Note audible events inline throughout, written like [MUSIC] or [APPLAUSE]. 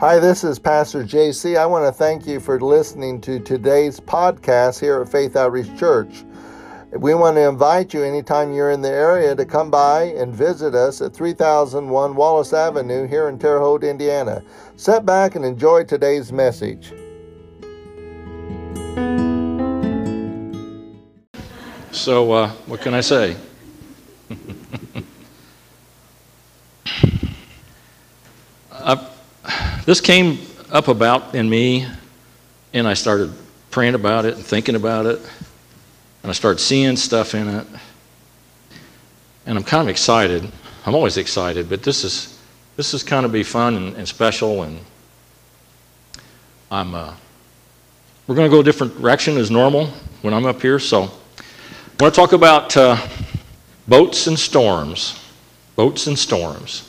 Hi, this is Pastor JC. I want to thank you for listening to today's podcast here at Faith Outreach Church. We want to invite you anytime you're in the area to come by and visit us at 3001 Wallace Avenue here in Terre Haute, Indiana. Sit back and enjoy today's message. So, uh, what can I say? This came up about in me, and I started praying about it and thinking about it, and I started seeing stuff in it. And I'm kind of excited. I'm always excited, but this is this is kind of be fun and, and special, and I'm. Uh, we're going to go a different direction as normal when I'm up here, so. I want to talk about uh, boats and storms. Boats and storms.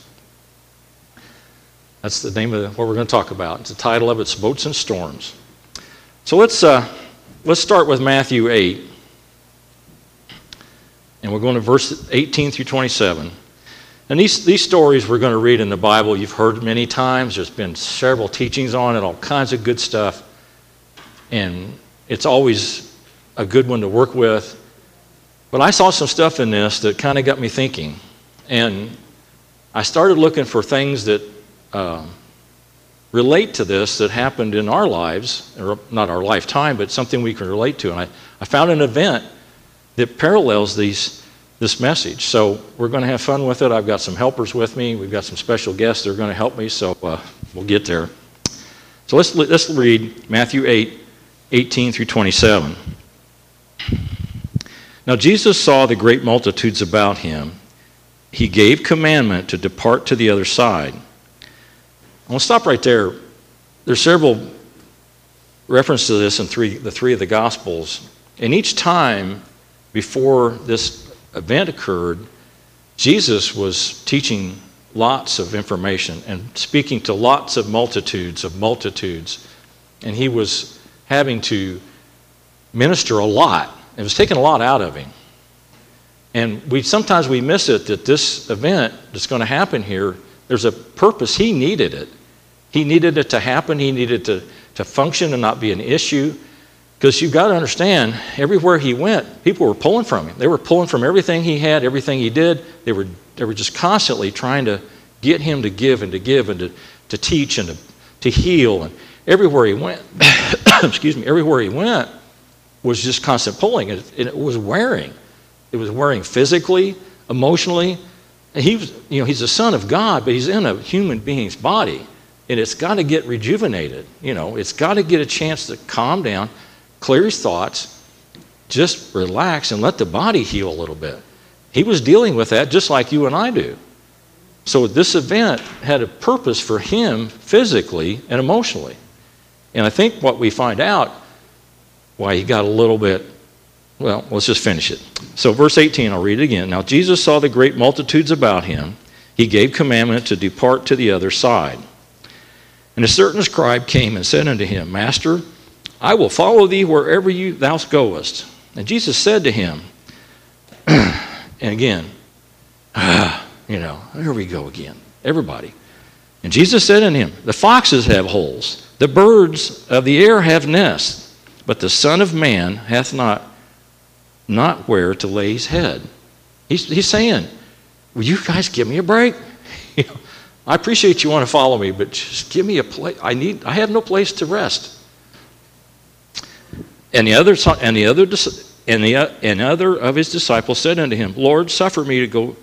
That's the name of what we're going to talk about. It's the title of it's Boats and Storms. So let's, uh, let's start with Matthew 8. And we're going to verse 18 through 27. And these, these stories we're going to read in the Bible, you've heard many times. There's been several teachings on it, all kinds of good stuff. And it's always a good one to work with. But I saw some stuff in this that kind of got me thinking. And I started looking for things that uh, relate to this that happened in our lives, or not our lifetime, but something we can relate to. And I, I found an event that parallels these, this message. So we're going to have fun with it. I've got some helpers with me. We've got some special guests that are going to help me, so uh, we'll get there. So let's, let's read Matthew 8, 18 through 27. Now Jesus saw the great multitudes about him. He gave commandment to depart to the other side. I will stop right there. There's several references to this in three, the three of the Gospels. And each time before this event occurred, Jesus was teaching lots of information and speaking to lots of multitudes of multitudes. And he was having to minister a lot it was taking a lot out of him. And we sometimes we miss it that this event that's going to happen here, there's a purpose. He needed it. He needed it to happen. He needed to, to function and not be an issue. Because you've got to understand, everywhere he went, people were pulling from him. They were pulling from everything he had, everything he did. They were, they were just constantly trying to get him to give and to give and to, to teach and to, to heal. And everywhere he went, [COUGHS] excuse me, everywhere he went, was just constant pulling. and it was wearing. It was wearing physically, emotionally. And he was, you know, he's the son of God, but he's in a human being's body. And it's got to get rejuvenated. You know, it's got to get a chance to calm down, clear his thoughts, just relax and let the body heal a little bit. He was dealing with that just like you and I do. So this event had a purpose for him physically and emotionally. And I think what we find out why he got a little bit, well, let's just finish it. So, verse 18, I'll read it again. Now, Jesus saw the great multitudes about him. He gave commandment to depart to the other side. And a certain scribe came and said unto him, Master, I will follow thee wherever you, thou goest. And Jesus said to him, [CLEARS THROAT] and again, ah, you know, here we go again. Everybody. And Jesus said unto him, The foxes have holes, the birds of the air have nests but the Son of Man hath not, not where to lay his head. He's, he's saying, Will you guys give me a break? [LAUGHS] I appreciate you want to follow me, but just give me a place. I need. I have no place to rest. And the other, and the other, and the and other of his disciples said unto him, Lord, suffer me to go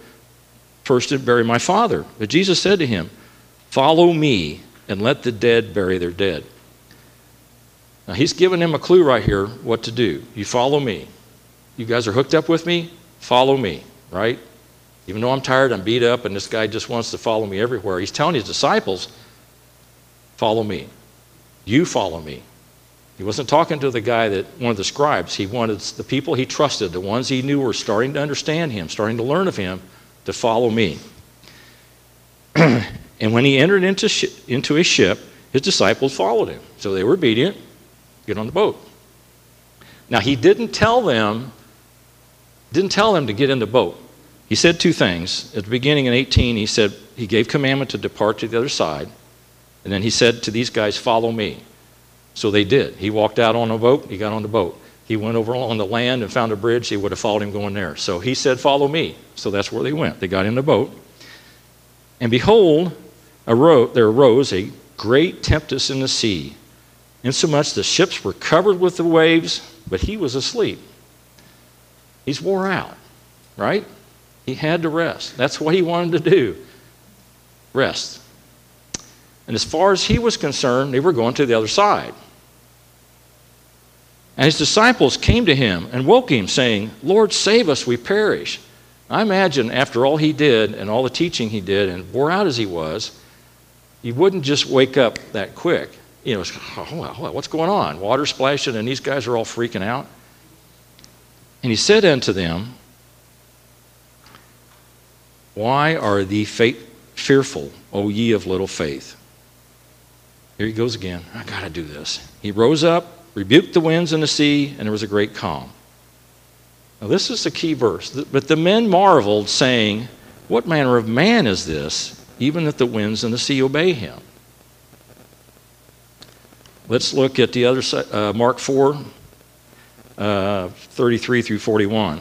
first and bury my father. But Jesus said to him, Follow me, and let the dead bury their dead. Now, he's giving him a clue right here what to do. You follow me. You guys are hooked up with me? Follow me, right? Even though I'm tired, I'm beat up, and this guy just wants to follow me everywhere. He's telling his disciples, Follow me. You follow me. He wasn't talking to the guy that, one of the scribes. He wanted the people he trusted, the ones he knew were starting to understand him, starting to learn of him, to follow me. [CLEARS THROAT] and when he entered into, sh- into a ship, his disciples followed him. So they were obedient. Get on the boat. Now, he didn't tell them, didn't tell them to get in the boat. He said two things. At the beginning in 18, he said he gave commandment to depart to the other side. And then he said to these guys, Follow me. So they did. He walked out on a boat, he got on the boat. He went over on the land and found a bridge, they would have followed him going there. So he said, Follow me. So that's where they went. They got in the boat. And behold, arose, there arose a great tempest in the sea, insomuch the ships were covered with the waves, but he was asleep. He's wore out, right? He had to rest. That's what he wanted to do rest. And as far as he was concerned, they were going to the other side. And his disciples came to him and woke him, saying, Lord, save us, we perish. I imagine after all he did and all the teaching he did, and wore out as he was, he wouldn't just wake up that quick. You know, oh, what's going on? Water splashing, and these guys are all freaking out. And he said unto them, Why are ye fearful, O ye of little faith? Here he goes again. I got to do this. He rose up, rebuked the winds and the sea, and there was a great calm. Now, this is the key verse. But the men marveled, saying, What manner of man is this, even that the winds and the sea obey him? Let's look at the other side, uh, Mark 4, uh, 33 through 41.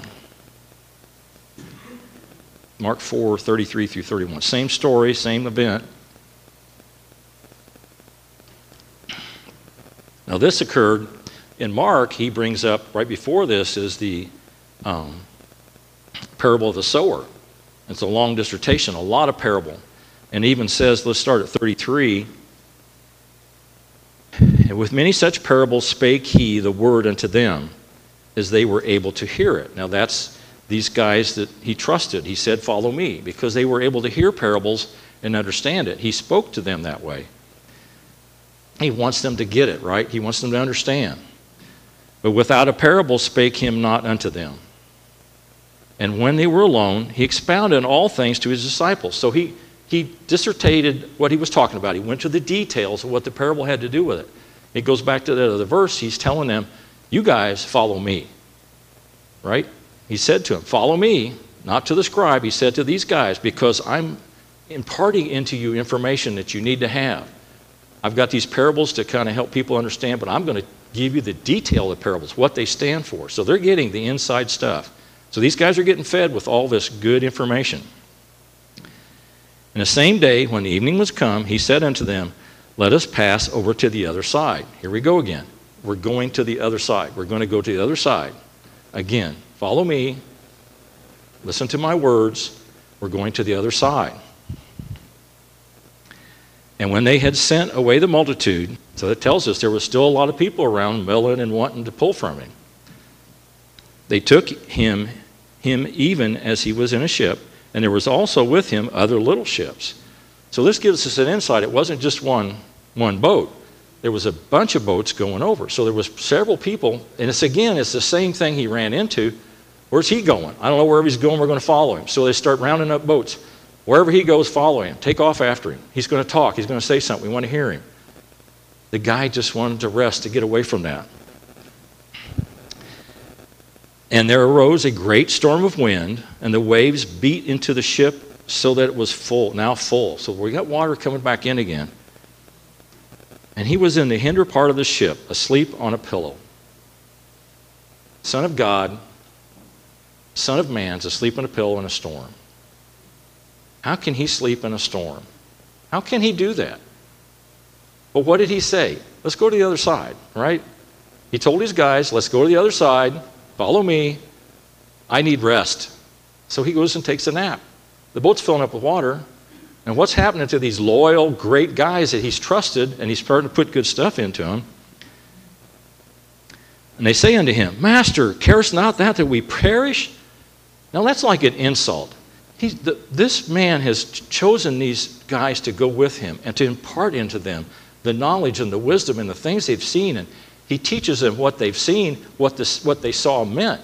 Mark 4, 33 through 31. Same story, same event. Now, this occurred in Mark, he brings up right before this is the um, parable of the sower. It's a long dissertation, a lot of parable. And even says, let's start at 33. And with many such parables spake he the word unto them, as they were able to hear it. Now, that's these guys that he trusted. He said, Follow me, because they were able to hear parables and understand it. He spoke to them that way. He wants them to get it, right? He wants them to understand. But without a parable spake him not unto them. And when they were alone, he expounded all things to his disciples. So he, he dissertated what he was talking about. He went to the details of what the parable had to do with it. It goes back to the, the verse. He's telling them, You guys follow me. Right? He said to them, Follow me, not to the scribe. He said to these guys, Because I'm imparting into you information that you need to have. I've got these parables to kind of help people understand, but I'm going to give you the detail of the parables, what they stand for. So they're getting the inside stuff. So these guys are getting fed with all this good information. In the same day, when the evening was come, he said unto them, Let us pass over to the other side. Here we go again. We're going to the other side. We're going to go to the other side. Again, follow me. Listen to my words. We're going to the other side. And when they had sent away the multitude, so it tells us there was still a lot of people around milling and wanting to pull from him. They took him, him even as he was in a ship, and there was also with him other little ships. So this gives us an insight. It wasn't just one, one boat. There was a bunch of boats going over. So there was several people, and it's again, it's the same thing he ran into. Where's he going? I don't know where he's going. We're going to follow him. So they start rounding up boats. Wherever he goes, follow him. Take off after him. He's going to talk. He's going to say something. We want to hear him. The guy just wanted to rest to get away from that. And there arose a great storm of wind, and the waves beat into the ship so that it was full, now full. So we got water coming back in again. And he was in the hinder part of the ship, asleep on a pillow. Son of God, Son of Man's asleep on a pillow in a storm. How can he sleep in a storm? How can he do that? But what did he say? Let's go to the other side, right? He told his guys, let's go to the other side, follow me. I need rest. So he goes and takes a nap. The boat's filling up with water. And what's happening to these loyal, great guys that he's trusted and he's starting to put good stuff into them? And they say unto him, Master, carest not that that we perish? Now that's like an insult the, this man has chosen these guys to go with him and to impart into them the knowledge and the wisdom and the things they've seen. And he teaches them what they've seen, what, this, what they saw meant.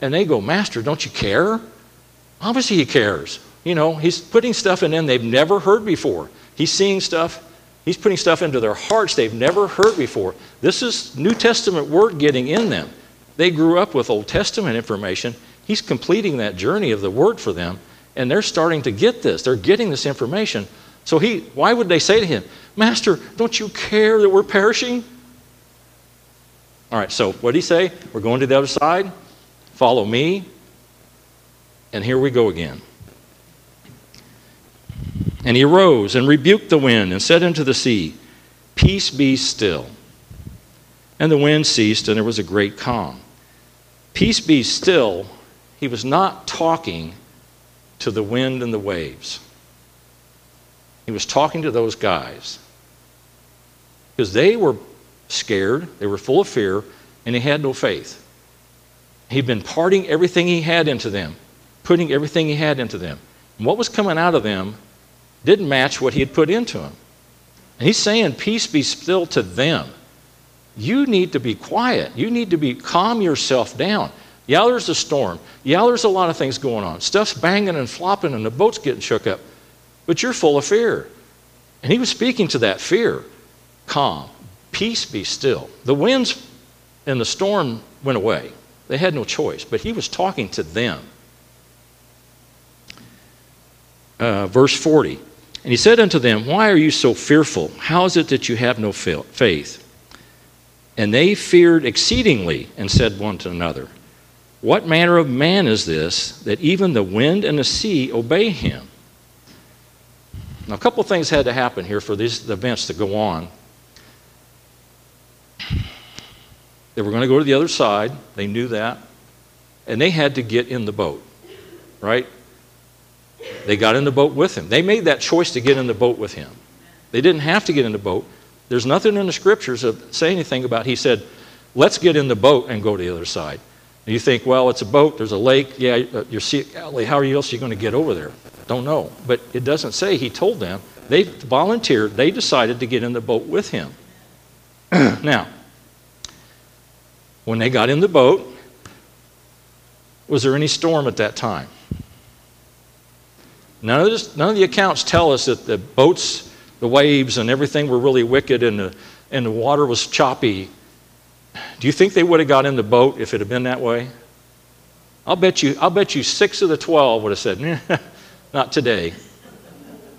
And they go, Master, don't you care? Obviously, he cares. You know, he's putting stuff in them they've never heard before. He's seeing stuff, he's putting stuff into their hearts they've never heard before. This is New Testament word getting in them. They grew up with Old Testament information. He's completing that journey of the word for them and they're starting to get this. They're getting this information. So he, why would they say to him, Master, don't you care that we're perishing? All right, so what did he say? We're going to the other side. Follow me. And here we go again. And he rose and rebuked the wind and said unto the sea, Peace be still. And the wind ceased, and there was a great calm. Peace be still. He was not talking to the wind and the waves. He was talking to those guys because they were scared, they were full of fear, and they had no faith. He'd been parting everything he had into them, putting everything he had into them. And what was coming out of them didn't match what he had put into them. And he's saying, Peace be still to them. You need to be quiet. You need to be calm yourself down. Yeah, there's a storm. Yeah, there's a lot of things going on. Stuff's banging and flopping and the boat's getting shook up. But you're full of fear. And he was speaking to that fear. Calm. Peace be still. The winds and the storm went away. They had no choice. But he was talking to them. Uh, verse 40. And he said unto them, Why are you so fearful? How is it that you have no faith? And they feared exceedingly and said one to another, What manner of man is this that even the wind and the sea obey him? Now, a couple things had to happen here for these events to go on. They were going to go to the other side, they knew that, and they had to get in the boat, right? They got in the boat with him. They made that choice to get in the boat with him. They didn't have to get in the boat. There's nothing in the scriptures that say anything about, he said, let's get in the boat and go to the other side. And you think, well, it's a boat, there's a lake, yeah, you're sea, how are you else are you going to get over there? Don't know. But it doesn't say he told them. They volunteered, they decided to get in the boat with him. [CLEARS THROAT] now, when they got in the boat, was there any storm at that time? None of, this, none of the accounts tell us that the boats, the waves, and everything were really wicked and the, and the water was choppy. Do you think they would have got in the boat if it had been that way? I'll bet you, I'll bet you six of the 12 would have said, [LAUGHS] not today.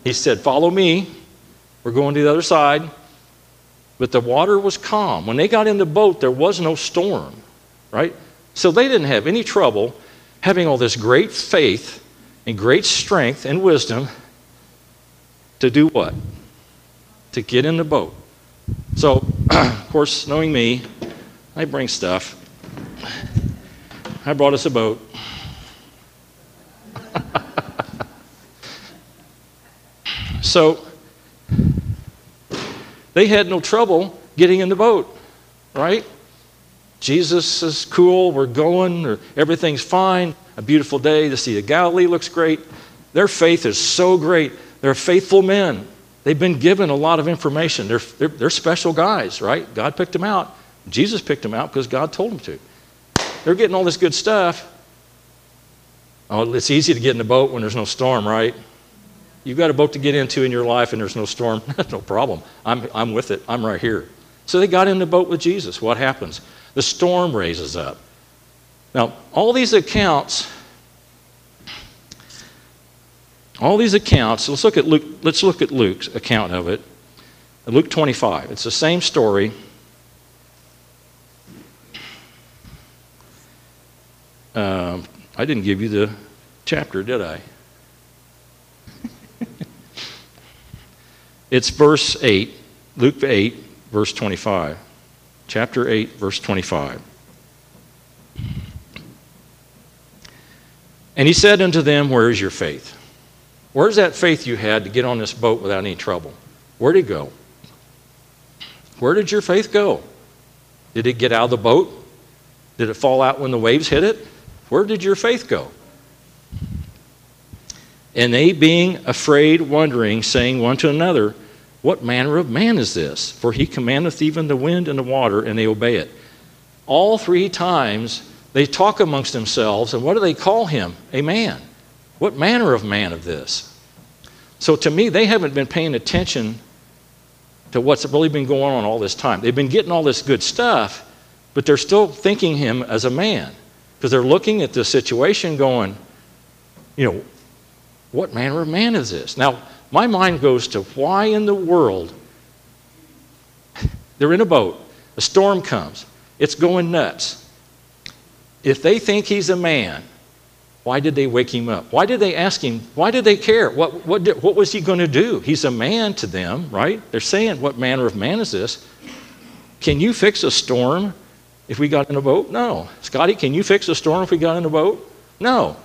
He said, Follow me. We're going to the other side. But the water was calm. When they got in the boat, there was no storm, right? So they didn't have any trouble having all this great faith and great strength and wisdom to do what? To get in the boat. So, [CLEARS THROAT] of course, knowing me, I bring stuff. I brought us a boat. [LAUGHS] so, they had no trouble getting in the boat, right? Jesus is cool, we're going, everything's fine a beautiful day. The Sea of Galilee looks great. Their faith is so great. They're faithful men. They've been given a lot of information. They're, they're, they're special guys, right? God picked them out. Jesus picked them out because God told them to. They're getting all this good stuff. Oh, it's easy to get in a boat when there's no storm, right? You've got a boat to get into in your life and there's no storm. [LAUGHS] no problem. I'm, I'm with it. I'm right here. So they got in the boat with Jesus. What happens? The storm raises up. Now, all these accounts, all these accounts, let's look at Luke, let's look at Luke's account of it. Luke 25. It's the same story. Um, I didn't give you the chapter, did I? [LAUGHS] it's verse 8, Luke 8, verse 25. Chapter 8, verse 25. And he said unto them, Where is your faith? Where's that faith you had to get on this boat without any trouble? Where'd it go? Where did your faith go? Did it get out of the boat? Did it fall out when the waves hit it? Where did your faith go? And they, being afraid, wondering, saying one to another, What manner of man is this? For he commandeth even the wind and the water, and they obey it. All three times they talk amongst themselves, and what do they call him? A man. What manner of man of this? So to me, they haven't been paying attention to what's really been going on all this time. They've been getting all this good stuff, but they're still thinking him as a man because they're looking at the situation going, you know, What manner of man is this? Now, my mind goes to why in the world [LAUGHS] they're in a boat, a storm comes, it's going nuts. If they think he's a man, why did they wake him up? Why did they ask him? Why did they care? What, what, did, what was he going to do? He's a man to them, right? They're saying, What manner of man is this? Can you fix a storm if we got in a boat? No. Scotty, can you fix a storm if we got in a boat? No.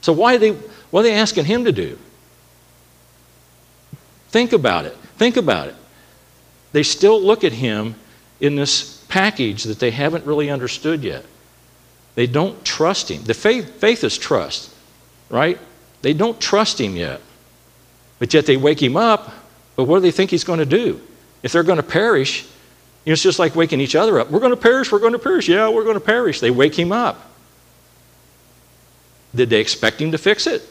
So why are they, what are they asking him to do? Think about it. Think about it. They still look at him in this package that they haven't really understood yet. They don't trust him. The faith, faith is trust, right? They don't trust him yet. But yet they wake him up, but what do they think he's going to do? If they're going to perish, you know, it's just like waking each other up. We're going to perish, we're going to perish. Yeah, we're going to perish. They wake him up. Did they expect him to fix it?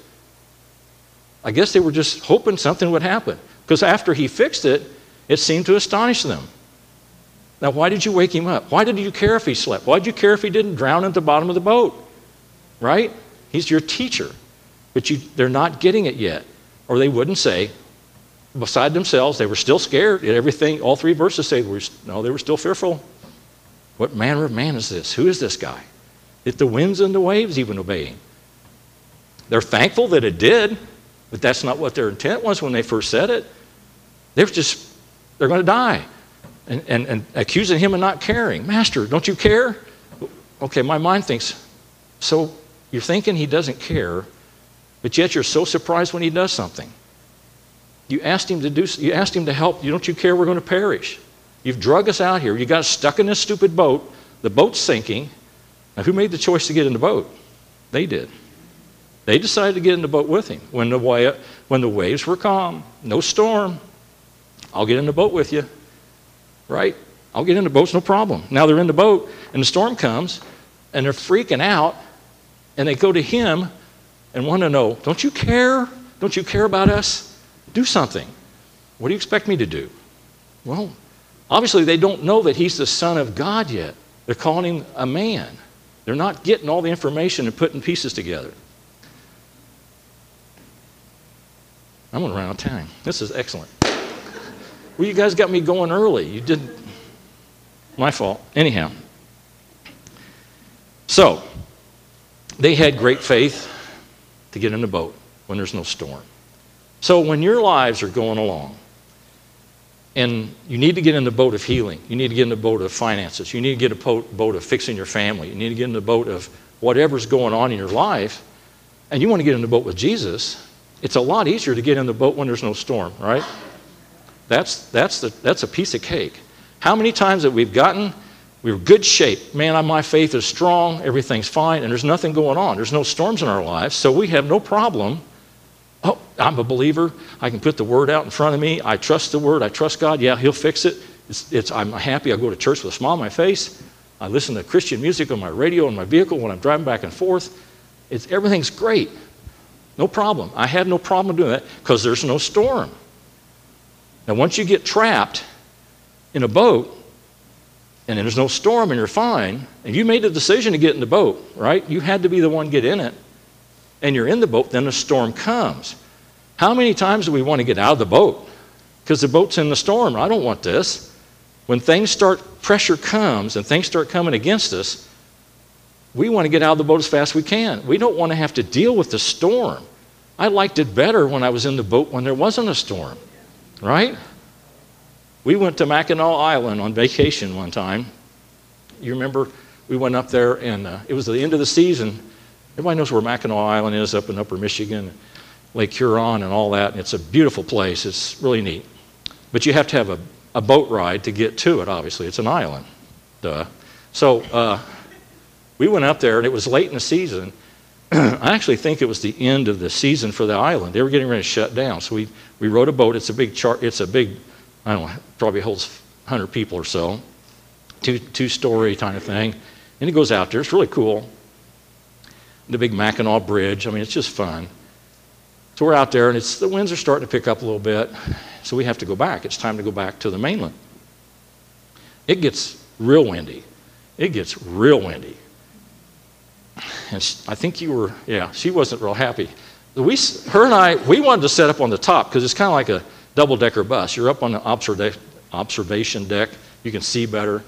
I guess they were just hoping something would happen. Because after he fixed it, it seemed to astonish them. Now, why did you wake him up? Why did you care if he slept? Why did you care if he didn't drown at the bottom of the boat? Right? He's your teacher. But you, they're not getting it yet. Or they wouldn't say, beside themselves, they were still scared. Everything, all three verses say, no, they were still fearful. What manner of man is this? Who is this guy? If the winds and the waves even obey him. They're thankful that it did, but that's not what their intent was when they first said it. They're just, they're going to die. And, and, and accusing him of not caring. Master, don't you care? Okay, my mind thinks, so you're thinking he doesn't care, but yet you're so surprised when he does something. You asked him to do you asked him to help. You don't you care we're going to perish. You've drug us out here. You got us stuck in this stupid boat. The boat's sinking. Now who made the choice to get in the boat? They did. They decided to get in the boat with him when the, when the waves were calm, no storm. I'll get in the boat with you. Right? I'll get in the boat, no problem. Now they're in the boat, and the storm comes, and they're freaking out, and they go to him and want to know, Don't you care? Don't you care about us? Do something. What do you expect me to do? Well, obviously, they don't know that he's the Son of God yet. They're calling him a man. They're not getting all the information and putting pieces together. I'm going to run out of time. This is excellent. Well, you guys got me going early. You didn't. My fault. Anyhow. So, they had great faith to get in the boat when there's no storm. So, when your lives are going along, and you need to get in the boat of healing, you need to get in the boat of finances, you need to get the boat of fixing your family, you need to get in the boat of whatever's going on in your life, and you want to get in the boat with Jesus, it's a lot easier to get in the boat when there's no storm, right? That's, that's, the, that's a piece of cake. How many times that we've gotten, we're in good shape. Man, my faith is strong, everything's fine, and there's nothing going on. There's no storms in our lives, so we have no problem. Oh, I'm a believer. I can put the word out in front of me. I trust the word. I trust God. Yeah, He'll fix it. It's, it's, I'm happy. I go to church with a smile on my face. I listen to Christian music on my radio in my vehicle when I'm driving back and forth. It's, everything's great. No problem. I have no problem doing that because there's no storm. Now, once you get trapped in a boat and there's no storm and you're fine, and you made the decision to get in the boat, right? You had to be the one to get in it, and you're in the boat, then the storm comes. How many times do we want to get out of the boat? Because the boat's in the storm. I don't want this. When things start, pressure comes and things start coming against us, we want to get out of the boat as fast as we can. We don't want to have to deal with the storm. I liked it better when I was in the boat when there wasn't a storm, right? We went to Mackinac Island on vacation one time. You remember we went up there and uh, it was the end of the season. Everybody knows where Mackinac Island is up in upper Michigan, Lake Huron, and all that. And it's a beautiful place. It's really neat. But you have to have a, a boat ride to get to it, obviously. It's an island. Duh. So uh, we went up there and it was late in the season [CLEARS THROAT] I actually think it was the end of the season for the island. They were getting ready to shut down. So we, we rode a boat. It's a big chart. It's a big, I don't know, probably holds 100 people or so. Two, two story kind of thing. And it goes out there. It's really cool. The big Mackinac Bridge. I mean, it's just fun. So we're out there, and it's, the winds are starting to pick up a little bit. So we have to go back. It's time to go back to the mainland. It gets real windy. It gets real windy and she, I think you were, yeah, she wasn't real happy. we, her and I, we wanted to set up on the top because it's kind of like a double decker bus. You're up on the observa- observation deck, you can see better.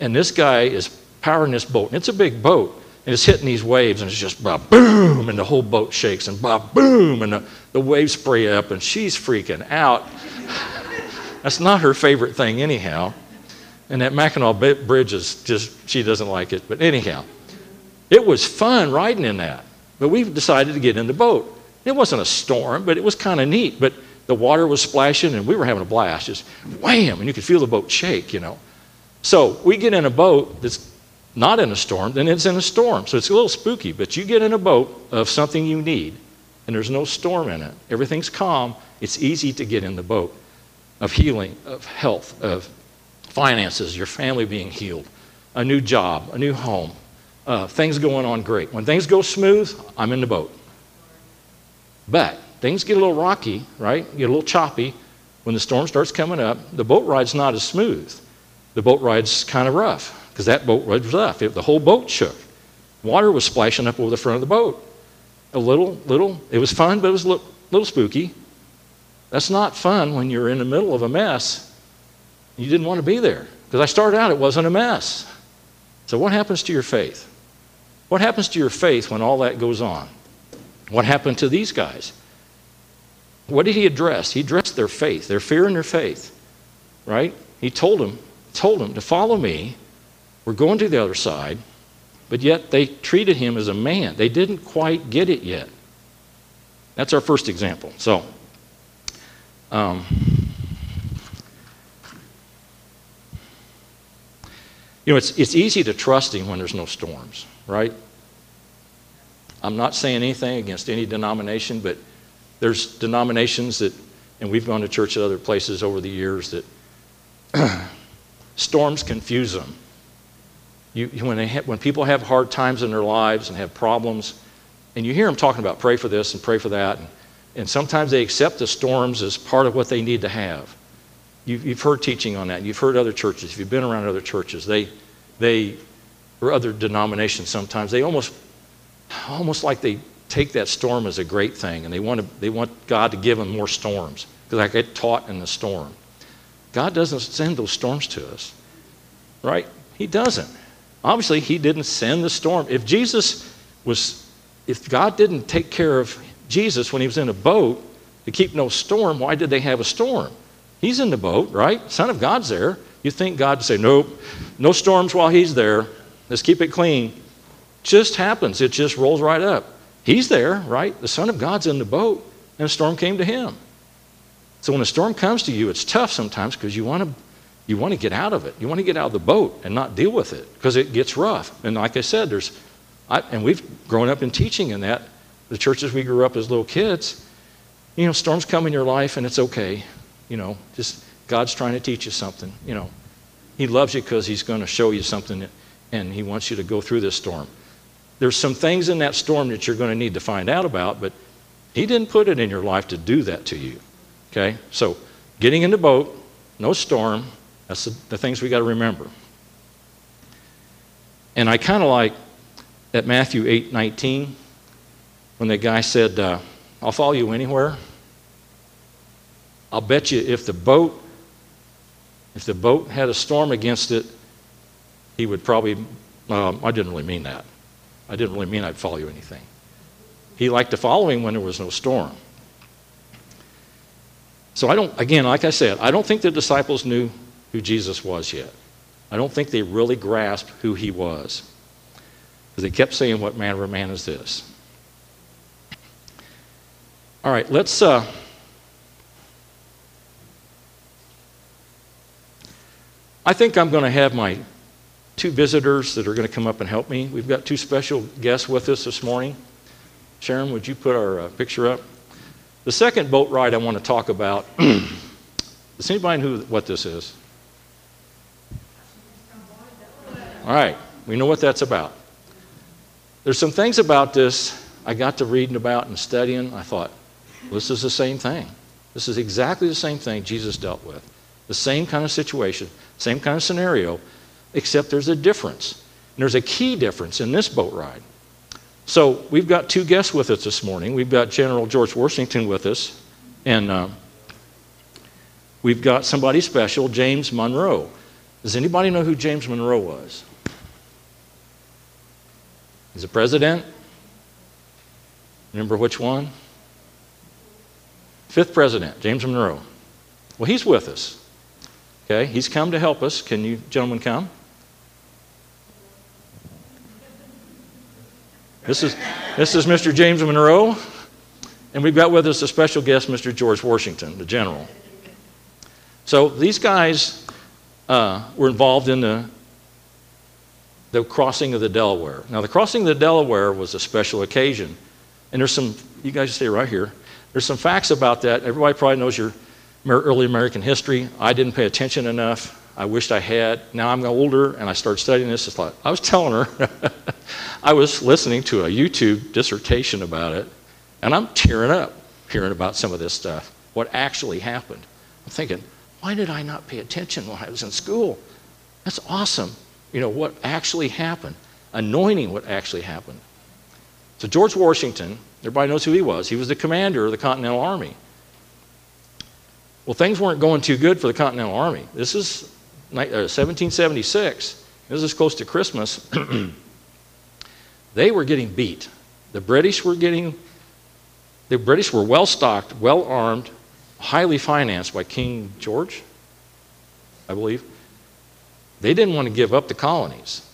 And this guy is powering this boat, and it's a big boat, and it's hitting these waves, and it's just bah, boom, and the whole boat shakes, and bah, boom, and the, the waves spray up, and she's freaking out. [LAUGHS] That's not her favorite thing, anyhow. And that Mackinac Bridge is just, she doesn't like it. But anyhow, it was fun riding in that. But we decided to get in the boat. It wasn't a storm, but it was kind of neat. But the water was splashing, and we were having a blast. Just wham, and you could feel the boat shake, you know. So we get in a boat that's not in a storm, then it's in a storm. So it's a little spooky, but you get in a boat of something you need, and there's no storm in it. Everything's calm. It's easy to get in the boat of healing, of health, of finances, your family being healed, a new job, a new home, uh, things going on great. When things go smooth, I'm in the boat. But things get a little rocky, right? Get a little choppy. When the storm starts coming up, the boat ride's not as smooth. The boat ride's kind of rough because that boat ride was rough. It, the whole boat shook. Water was splashing up over the front of the boat. A little, little, it was fun, but it was a little, little spooky. That's not fun when you're in the middle of a mess you didn't want to be there. Because I started out, it wasn't a mess. So, what happens to your faith? What happens to your faith when all that goes on? What happened to these guys? What did he address? He addressed their faith, their fear and their faith, right? He told them, told them to follow me. We're going to the other side, but yet they treated him as a man. They didn't quite get it yet. That's our first example. So, um, You know, it's, it's easy to trust Him when there's no storms, right? I'm not saying anything against any denomination, but there's denominations that, and we've gone to church at other places over the years, that [CLEARS THROAT] storms confuse them. You, when, they when people have hard times in their lives and have problems, and you hear them talking about pray for this and pray for that, and, and sometimes they accept the storms as part of what they need to have. You've, you've heard teaching on that. You've heard other churches. If you've been around other churches, they, they, or other denominations sometimes, they almost, almost like they take that storm as a great thing and they want, to, they want God to give them more storms because I get taught in the storm. God doesn't send those storms to us, right? He doesn't. Obviously, He didn't send the storm. If Jesus was, if God didn't take care of Jesus when He was in a boat to keep no storm, why did they have a storm? He's in the boat, right? Son of God's there. You think God would say, nope, no storms while he's there. Let's keep it clean. Just happens. It just rolls right up. He's there, right? The Son of God's in the boat, and a storm came to him. So when a storm comes to you, it's tough sometimes because you want to you want to get out of it. You want to get out of the boat and not deal with it because it gets rough. And like I said, there's, I, and we've grown up in teaching in that. The churches we grew up as little kids, you know, storms come in your life and it's okay. You know, just God's trying to teach you something. You know, He loves you because He's going to show you something and He wants you to go through this storm. There's some things in that storm that you're going to need to find out about, but He didn't put it in your life to do that to you. Okay? So, getting in the boat, no storm, that's the, the things we got to remember. And I kind of like at Matthew 8 19, when the guy said, uh, I'll follow you anywhere. I'll bet you if the boat if the boat had a storm against it, he would probably. Um, I didn't really mean that. I didn't really mean I'd follow you anything. He liked to follow him when there was no storm. So I don't. Again, like I said, I don't think the disciples knew who Jesus was yet. I don't think they really grasped who he was. Because they kept saying, What manner of man is this? All right, let's. Uh, I think I'm going to have my two visitors that are going to come up and help me. We've got two special guests with us this morning. Sharon, would you put our uh, picture up? The second boat ride I want to talk about. [CLEARS THROAT] Does anybody know what this is? All right, we know what that's about. There's some things about this I got to reading about and studying. I thought, this is the same thing. This is exactly the same thing Jesus dealt with. The same kind of situation, same kind of scenario, except there's a difference. And there's a key difference in this boat ride. So we've got two guests with us this morning. We've got General George Washington with us, and uh, we've got somebody special, James Monroe. Does anybody know who James Monroe was? He's a president. Remember which one? Fifth president, James Monroe. Well, he's with us. Okay, he's come to help us. Can you gentlemen come? This is, this is Mr. James Monroe, and we've got with us a special guest, Mr. George Washington, the general. So these guys uh, were involved in the, the crossing of the Delaware. Now, the crossing of the Delaware was a special occasion, and there's some, you guys stay right here. There's some facts about that. Everybody probably knows your early American history. I didn't pay attention enough. I wished I had. Now I'm older and I started studying this. It's like, I was telling her, [LAUGHS] I was listening to a YouTube dissertation about it, and I'm tearing up hearing about some of this stuff, what actually happened. I'm thinking, why did I not pay attention when I was in school? That's awesome. You know, what actually happened, anointing what actually happened. So, George Washington, everybody knows who he was. He was the commander of the Continental Army. Well, things weren't going too good for the Continental Army. This is 1776, uh, this is close to Christmas, [CLEARS THROAT] they were getting beat. The British were getting, the British were well stocked, well armed, highly financed by King George, I believe. They didn't want to give up the colonies.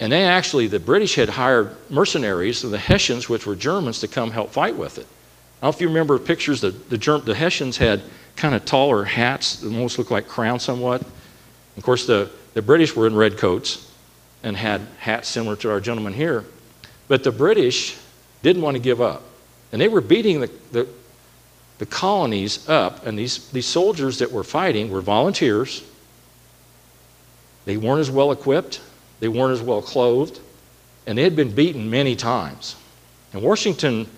And they actually, the British had hired mercenaries, the Hessians, which were Germans, to come help fight with it. I don't know if you remember pictures, the, the, the Hessians had kind of taller hats that almost looked like crowns somewhat. Of course, the, the British were in red coats and had hats similar to our gentleman here. But the British didn't want to give up. And they were beating the, the, the colonies up. And these, these soldiers that were fighting were volunteers. They weren't as well equipped, they weren't as well clothed, and they had been beaten many times. And Washington,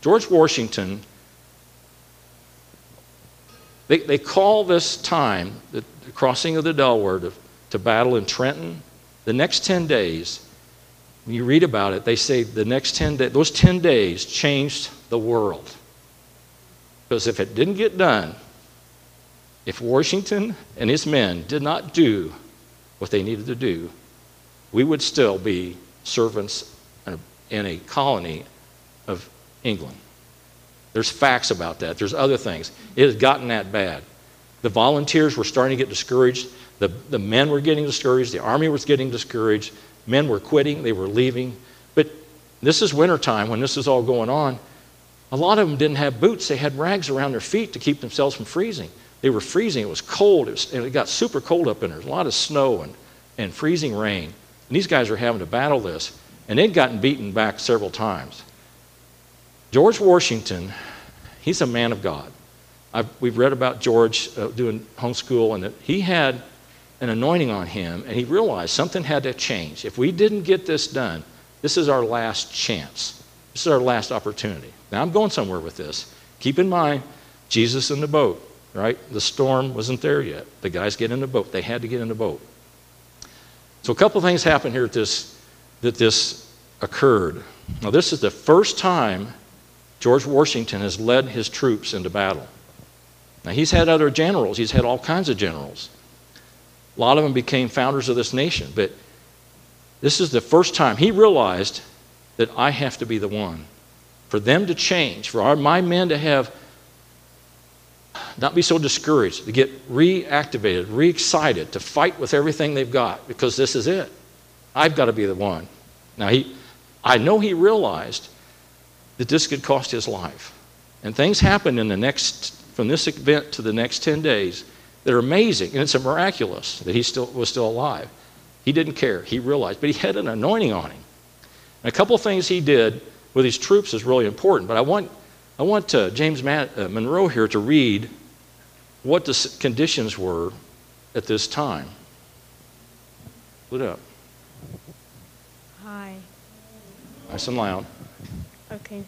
George Washington, they, they call this time, the, crossing of the Delaware, to battle in Trenton. The next 10 days, when you read about it, they say the next 10 days, those 10 days changed the world. Because if it didn't get done, if Washington and his men did not do what they needed to do, we would still be servants in a colony of England. There's facts about that. There's other things. It has gotten that bad. The volunteers were starting to get discouraged. The, the men were getting discouraged. The army was getting discouraged. Men were quitting. They were leaving. But this is wintertime when this is all going on. A lot of them didn't have boots. They had rags around their feet to keep themselves from freezing. They were freezing. It was cold. It, was, and it got super cold up in there. A lot of snow and, and freezing rain. And these guys were having to battle this. And they'd gotten beaten back several times. George Washington, he's a man of God. I've, we've read about George uh, doing homeschool, and he had an anointing on him, and he realized something had to change. If we didn't get this done, this is our last chance. This is our last opportunity. Now, I'm going somewhere with this. Keep in mind, Jesus in the boat, right? The storm wasn't there yet. The guys get in the boat. They had to get in the boat. So, a couple things happened here this, that this occurred. Now, this is the first time George Washington has led his troops into battle. Now, he's had other generals, he's had all kinds of generals. A lot of them became founders of this nation, but this is the first time he realized that I have to be the one. For them to change, for our, my men to have, not be so discouraged, to get reactivated, re excited, to fight with everything they've got, because this is it. I've got to be the one. Now, he, I know he realized that this could cost his life. And things happened in the next, from this event to the next 10 days that are amazing. And it's a miraculous that he still was still alive. He didn't care. He realized, but he had an anointing on him. And a couple things he did with his troops is really important. But I want, I want uh, James uh, Monroe here to read what the conditions were at this time. Put it up. Hi. Nice and loud. Okay.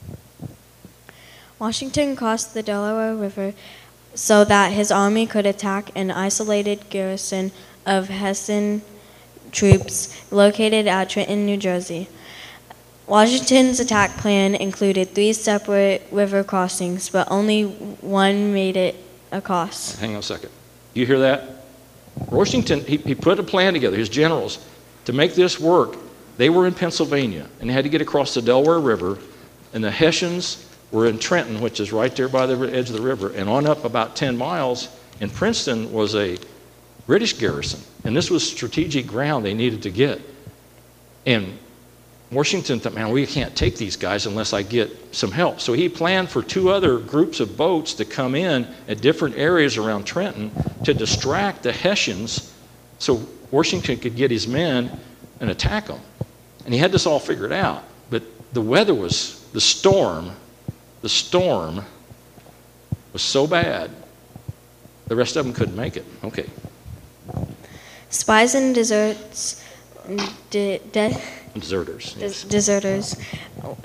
Washington crossed the Delaware River so that his army could attack an isolated garrison of Hessian troops located at Trenton, New Jersey. Washington's attack plan included three separate river crossings, but only one made it across. Hang on a second. You hear that? Washington, he, he put a plan together, his generals, to make this work. They were in Pennsylvania and they had to get across the Delaware River, and the Hessians were in Trenton, which is right there by the edge of the river, and on up about 10 miles in Princeton was a British garrison. And this was strategic ground they needed to get. And Washington thought, man, we can't take these guys unless I get some help. So he planned for two other groups of boats to come in at different areas around Trenton to distract the Hessians so Washington could get his men and attack them. And he had this all figured out. But the weather was, the storm, the storm was so bad, the rest of them couldn't make it. Okay. Spies and deserts, mm, de- de- Deserters. des- yes. deserters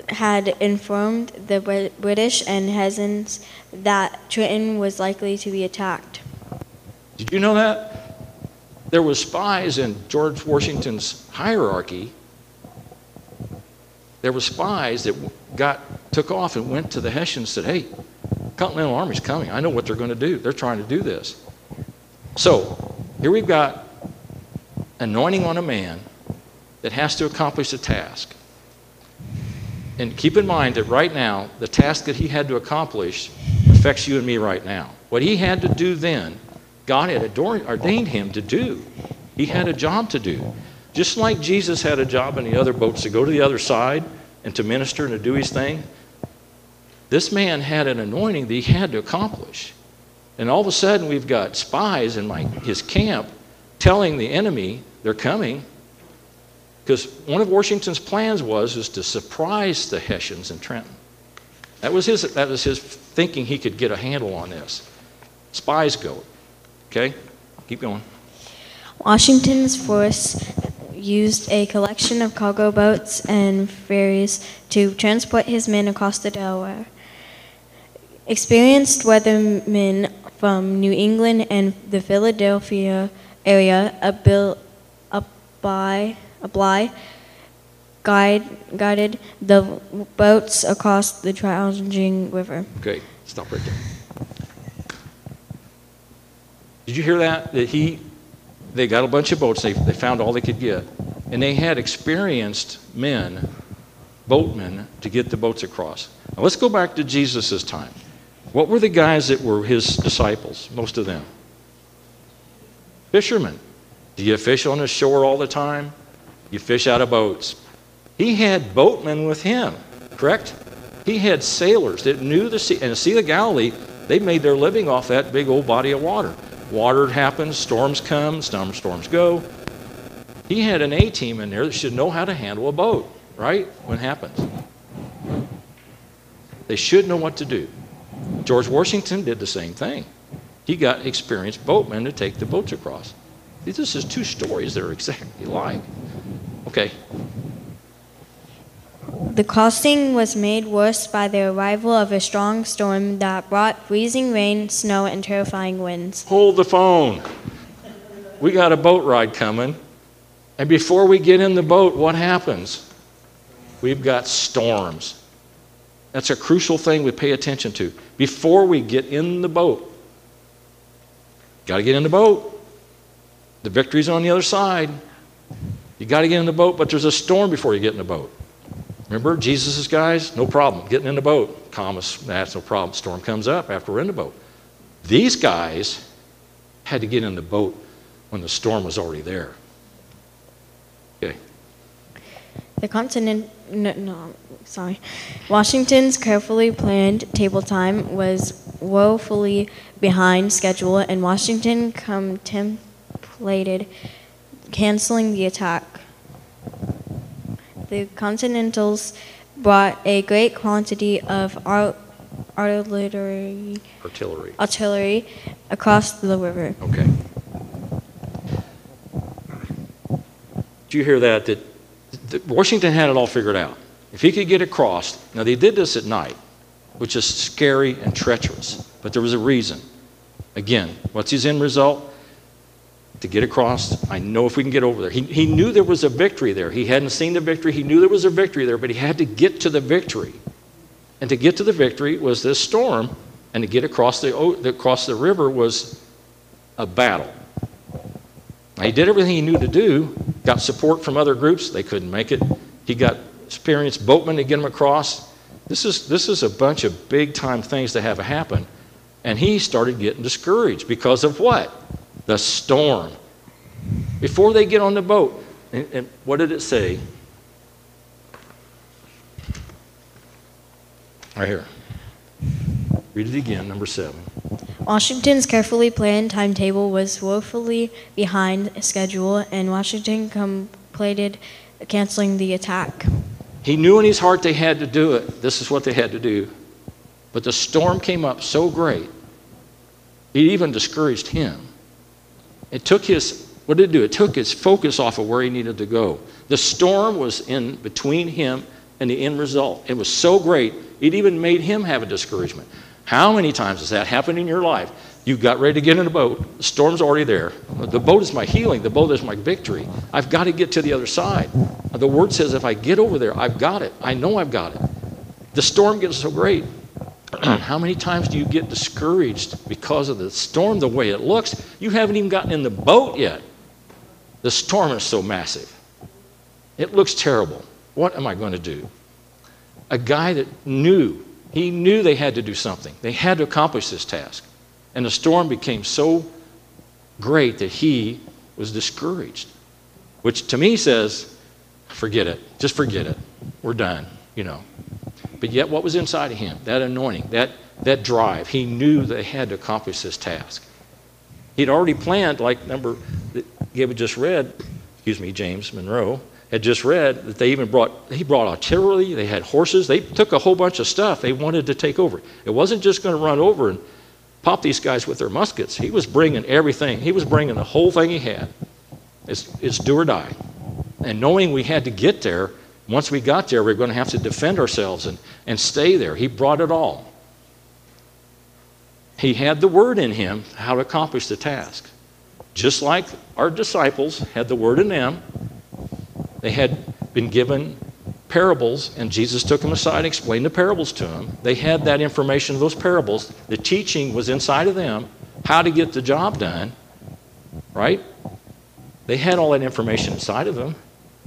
had informed the British and Hessians that Trenton was likely to be attacked. Did you know that? There was spies in George Washington's hierarchy. There were spies that got took off and went to the Hessians and said, "Hey, Continental Army's coming. I know what they're going to do. They're trying to do this." So here we've got anointing on a man that has to accomplish a task. And keep in mind that right now, the task that he had to accomplish affects you and me right now. What he had to do then, God had ador- ordained him to do. He had a job to do. Just like Jesus had a job in the other boats to go to the other side and to minister and to do his thing, this man had an anointing that he had to accomplish. And all of a sudden, we've got spies in my, his camp telling the enemy they're coming. Because one of Washington's plans was is to surprise the Hessians in Trenton. That was his, that was his thinking he could get a handle on this. Spies go. Okay? Keep going. Washington's force used a collection of cargo boats and ferries to transport his men across the Delaware. Experienced weathermen from New England and the Philadelphia area abil- apply, apply guide, guided the boats across the challenging river. Great. stop right there. Did you hear that? That he, they got a bunch of boats, they, they found all they could get, and they had experienced men, boatmen, to get the boats across. Now let's go back to Jesus' time. What were the guys that were his disciples, most of them? Fishermen. Do you fish on the shore all the time? You fish out of boats. He had boatmen with him, correct? He had sailors that knew the sea. And the Sea of Galilee, they made their living off that big old body of water. Water happens, storms come, storm storms go. He had an A team in there that should know how to handle a boat, right? When it happens. They should know what to do. George Washington did the same thing. He got experienced boatmen to take the boats across. This is two stories that are exactly alike. Okay, The crossing was made worse by the arrival of a strong storm that brought freezing rain, snow, and terrifying winds. hold the phone. We got a boat ride coming. And before we get in the boat, what happens? We've got storms. That's a crucial thing we pay attention to. Before we get in the boat, got to get in the boat. The victory's on the other side. You got to get in the boat, but there's a storm before you get in the boat. Remember, Jesus' guys, no problem, getting in the boat. Thomas, that's no problem. Storm comes up after we're in the boat. These guys had to get in the boat when the storm was already there. Okay. The continent, no, no, sorry. Washington's carefully planned table time was woefully behind schedule, and Washington contemplated canceling the attack. The Continentals brought a great quantity of art, artillery, Artillery. artillery across the river. Okay. Did you hear that? That, that Washington had it all figured out. If he could get across, now they did this at night, which is scary and treacherous, but there was a reason. Again, what's his end result? to get across. I know if we can get over there. He, he knew there was a victory there. He hadn't seen the victory. He knew there was a victory there, but he had to get to the victory. And to get to the victory was this storm, and to get across the, across the river was a battle. He did everything he knew to do, got support from other groups. They couldn't make it. He got experienced boatmen to get him across. This is, this is a bunch of big time things to have happen. And he started getting discouraged because of what? The storm. Before they get on the boat, and, and what did it say? Right here. Read it again, number seven. Washington's carefully planned timetable was woefully behind schedule, and Washington completed canceling the attack. He knew in his heart they had to do it. This is what they had to do. But the storm came up so great, it even discouraged him. It took his, what did it do? It took his focus off of where he needed to go. The storm was in between him and the end result. It was so great, it even made him have a discouragement. How many times has that happened in your life? You got ready to get in a boat, the storm's already there. The boat is my healing, the boat is my victory. I've got to get to the other side. The word says if I get over there, I've got it. I know I've got it. The storm gets so great. [CLEARS THROAT] How many times do you get discouraged because of the storm, the way it looks? You haven't even gotten in the boat yet. The storm is so massive. It looks terrible. What am I going to do? A guy that knew, he knew they had to do something. They had to accomplish this task. And the storm became so great that he was discouraged, which to me says, forget it. Just forget it. We're done, you know. But yet, what was inside of him? That anointing, that, that drive. He knew they had to accomplish this task. He'd already planned, like number that Gabe just read, excuse me, James Monroe had just read that they even brought he brought artillery, they had horses, they took a whole bunch of stuff they wanted to take over. It wasn't just going to run over and pop these guys with their muskets. He was bringing everything. He was bringing the whole thing he had. It's, it's do or die. And knowing we had to get there, once we got there, we are going to have to defend ourselves and, and stay there. He brought it all. He had the word in him how to accomplish the task. Just like our disciples had the word in them, they had been given parables, and Jesus took them aside and explained the parables to them. They had that information, of those parables. The teaching was inside of them, how to get the job done, right? They had all that information inside of them.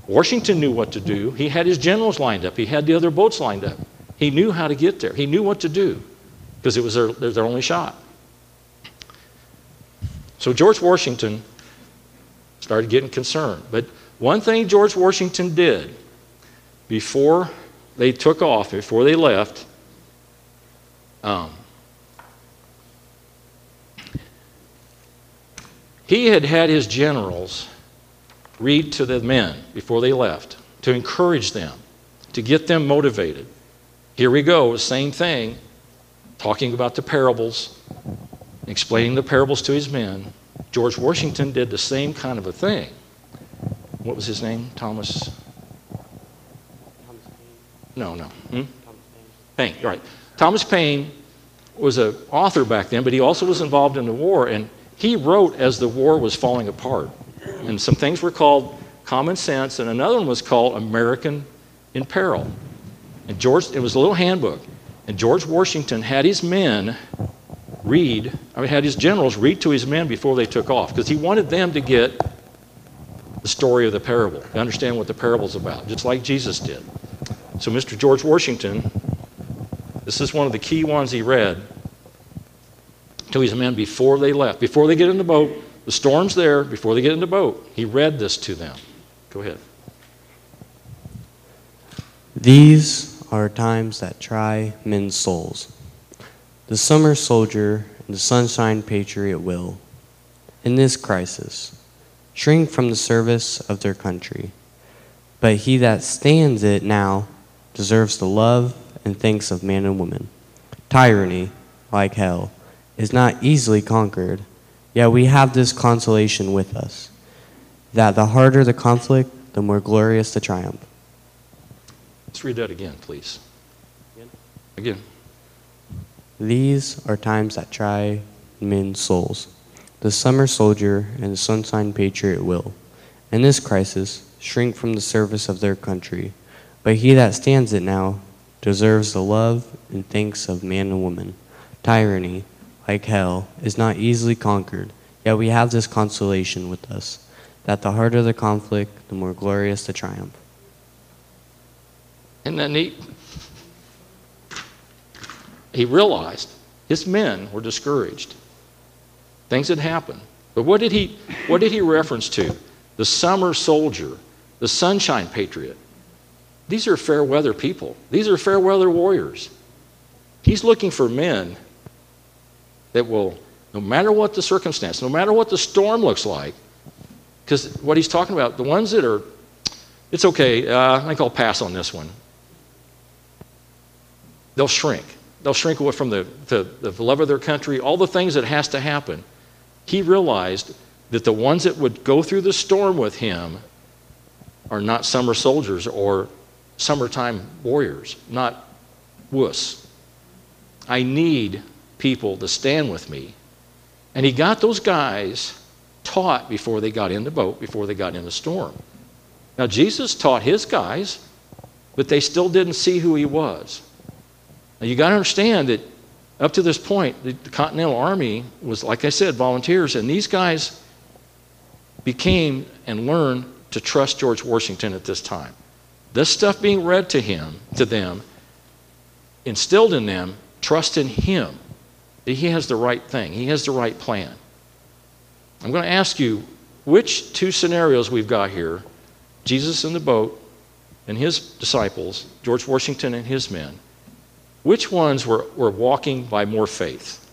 Washington knew what to do. He had his generals lined up, he had the other boats lined up. He knew how to get there, he knew what to do because it was their, their only shot. So George Washington started getting concerned. But one thing George Washington did before they took off, before they left, um, he had had his generals read to the men before they left to encourage them, to get them motivated. Here we go, same thing, talking about the parables, explaining the parables to his men. George Washington did the same kind of a thing. What was his name? Thomas. No, no. Hmm? Paine, right. Thomas Paine was an author back then, but he also was involved in the war, and he wrote as the war was falling apart. And some things were called Common Sense, and another one was called American in Peril. And George, it was a little handbook, and George Washington had his men read, I mean, had his generals read to his men before they took off, because he wanted them to get the story of the parable, to understand what the parable's about, just like Jesus did. So, Mr. George Washington, this is one of the key ones he read to his men before they left. Before they get in the boat, the storm's there, before they get in the boat, he read this to them. Go ahead. These are times that try men's souls. The summer soldier and the sunshine patriot will, in this crisis, shrink from the service of their country. But he that stands it now deserves the love and thanks of man and woman. Tyranny, like hell, is not easily conquered, yet we have this consolation with us that the harder the conflict, the more glorious the triumph. Let's read that again, please. Again. These are times that try men's souls. The summer soldier and the sunshine patriot will, in this crisis, shrink from the service of their country. But he that stands it now deserves the love and thanks of man and woman. Tyranny, like hell, is not easily conquered, yet we have this consolation with us, that the harder the conflict, the more glorious the triumph. Isn't that neat? He realized his men were discouraged. Things had happened. But what did he, what did he reference to? The summer soldier, the sunshine patriot. These are fair weather people. These are fair weather warriors. He's looking for men that will, no matter what the circumstance, no matter what the storm looks like, because what he's talking about, the ones that are, it's okay, uh, I think I'll pass on this one. They'll shrink. They'll shrink away from the, the, the love of their country, all the things that has to happen. He realized that the ones that would go through the storm with him are not summer soldiers or summertime warriors, not wuss. I need people to stand with me. And he got those guys taught before they got in the boat, before they got in the storm. Now, Jesus taught his guys, but they still didn't see who he was. Now, you got to understand that up to this point, the Continental Army was, like I said, volunteers, and these guys became and learned to trust George Washington at this time. This stuff being read to him, to them, instilled in them trust in him that he has the right thing, he has the right plan. I'm going to ask you which two scenarios we've got here Jesus in the boat and his disciples, George Washington and his men, which ones were, were walking by more faith?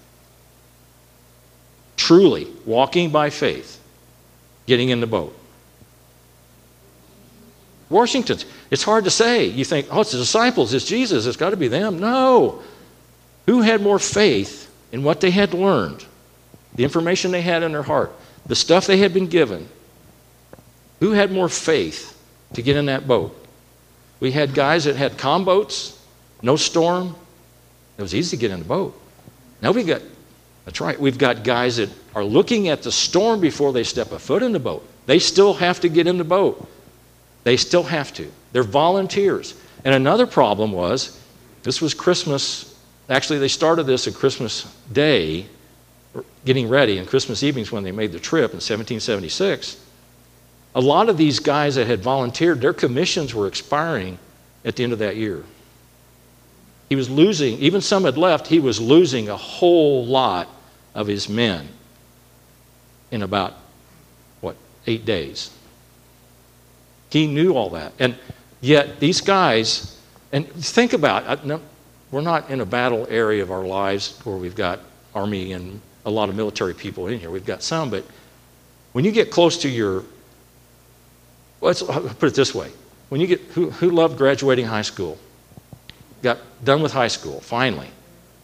Truly walking by faith, getting in the boat. Washington's. It's hard to say. You think, oh, it's the disciples, it's Jesus, it's got to be them. No. Who had more faith in what they had learned, the information they had in their heart, the stuff they had been given? Who had more faith to get in that boat? We had guys that had com boats, no storm. It was easy to get in the boat. Now we got, that's right, we've got guys that are looking at the storm before they step a foot in the boat. They still have to get in the boat. They still have to. They're volunteers. And another problem was this was Christmas. Actually, they started this at Christmas Day, getting ready, and Christmas evenings when they made the trip in 1776. A lot of these guys that had volunteered, their commissions were expiring at the end of that year. He was losing, even some had left, he was losing a whole lot of his men in about, what, eight days. He knew all that. And yet, these guys, and think about uh, it, we're not in a battle area of our lives where we've got army and a lot of military people in here. We've got some, but when you get close to your, let's uh, put it this way when you get, who, who loved graduating high school? Got done with high school, finally.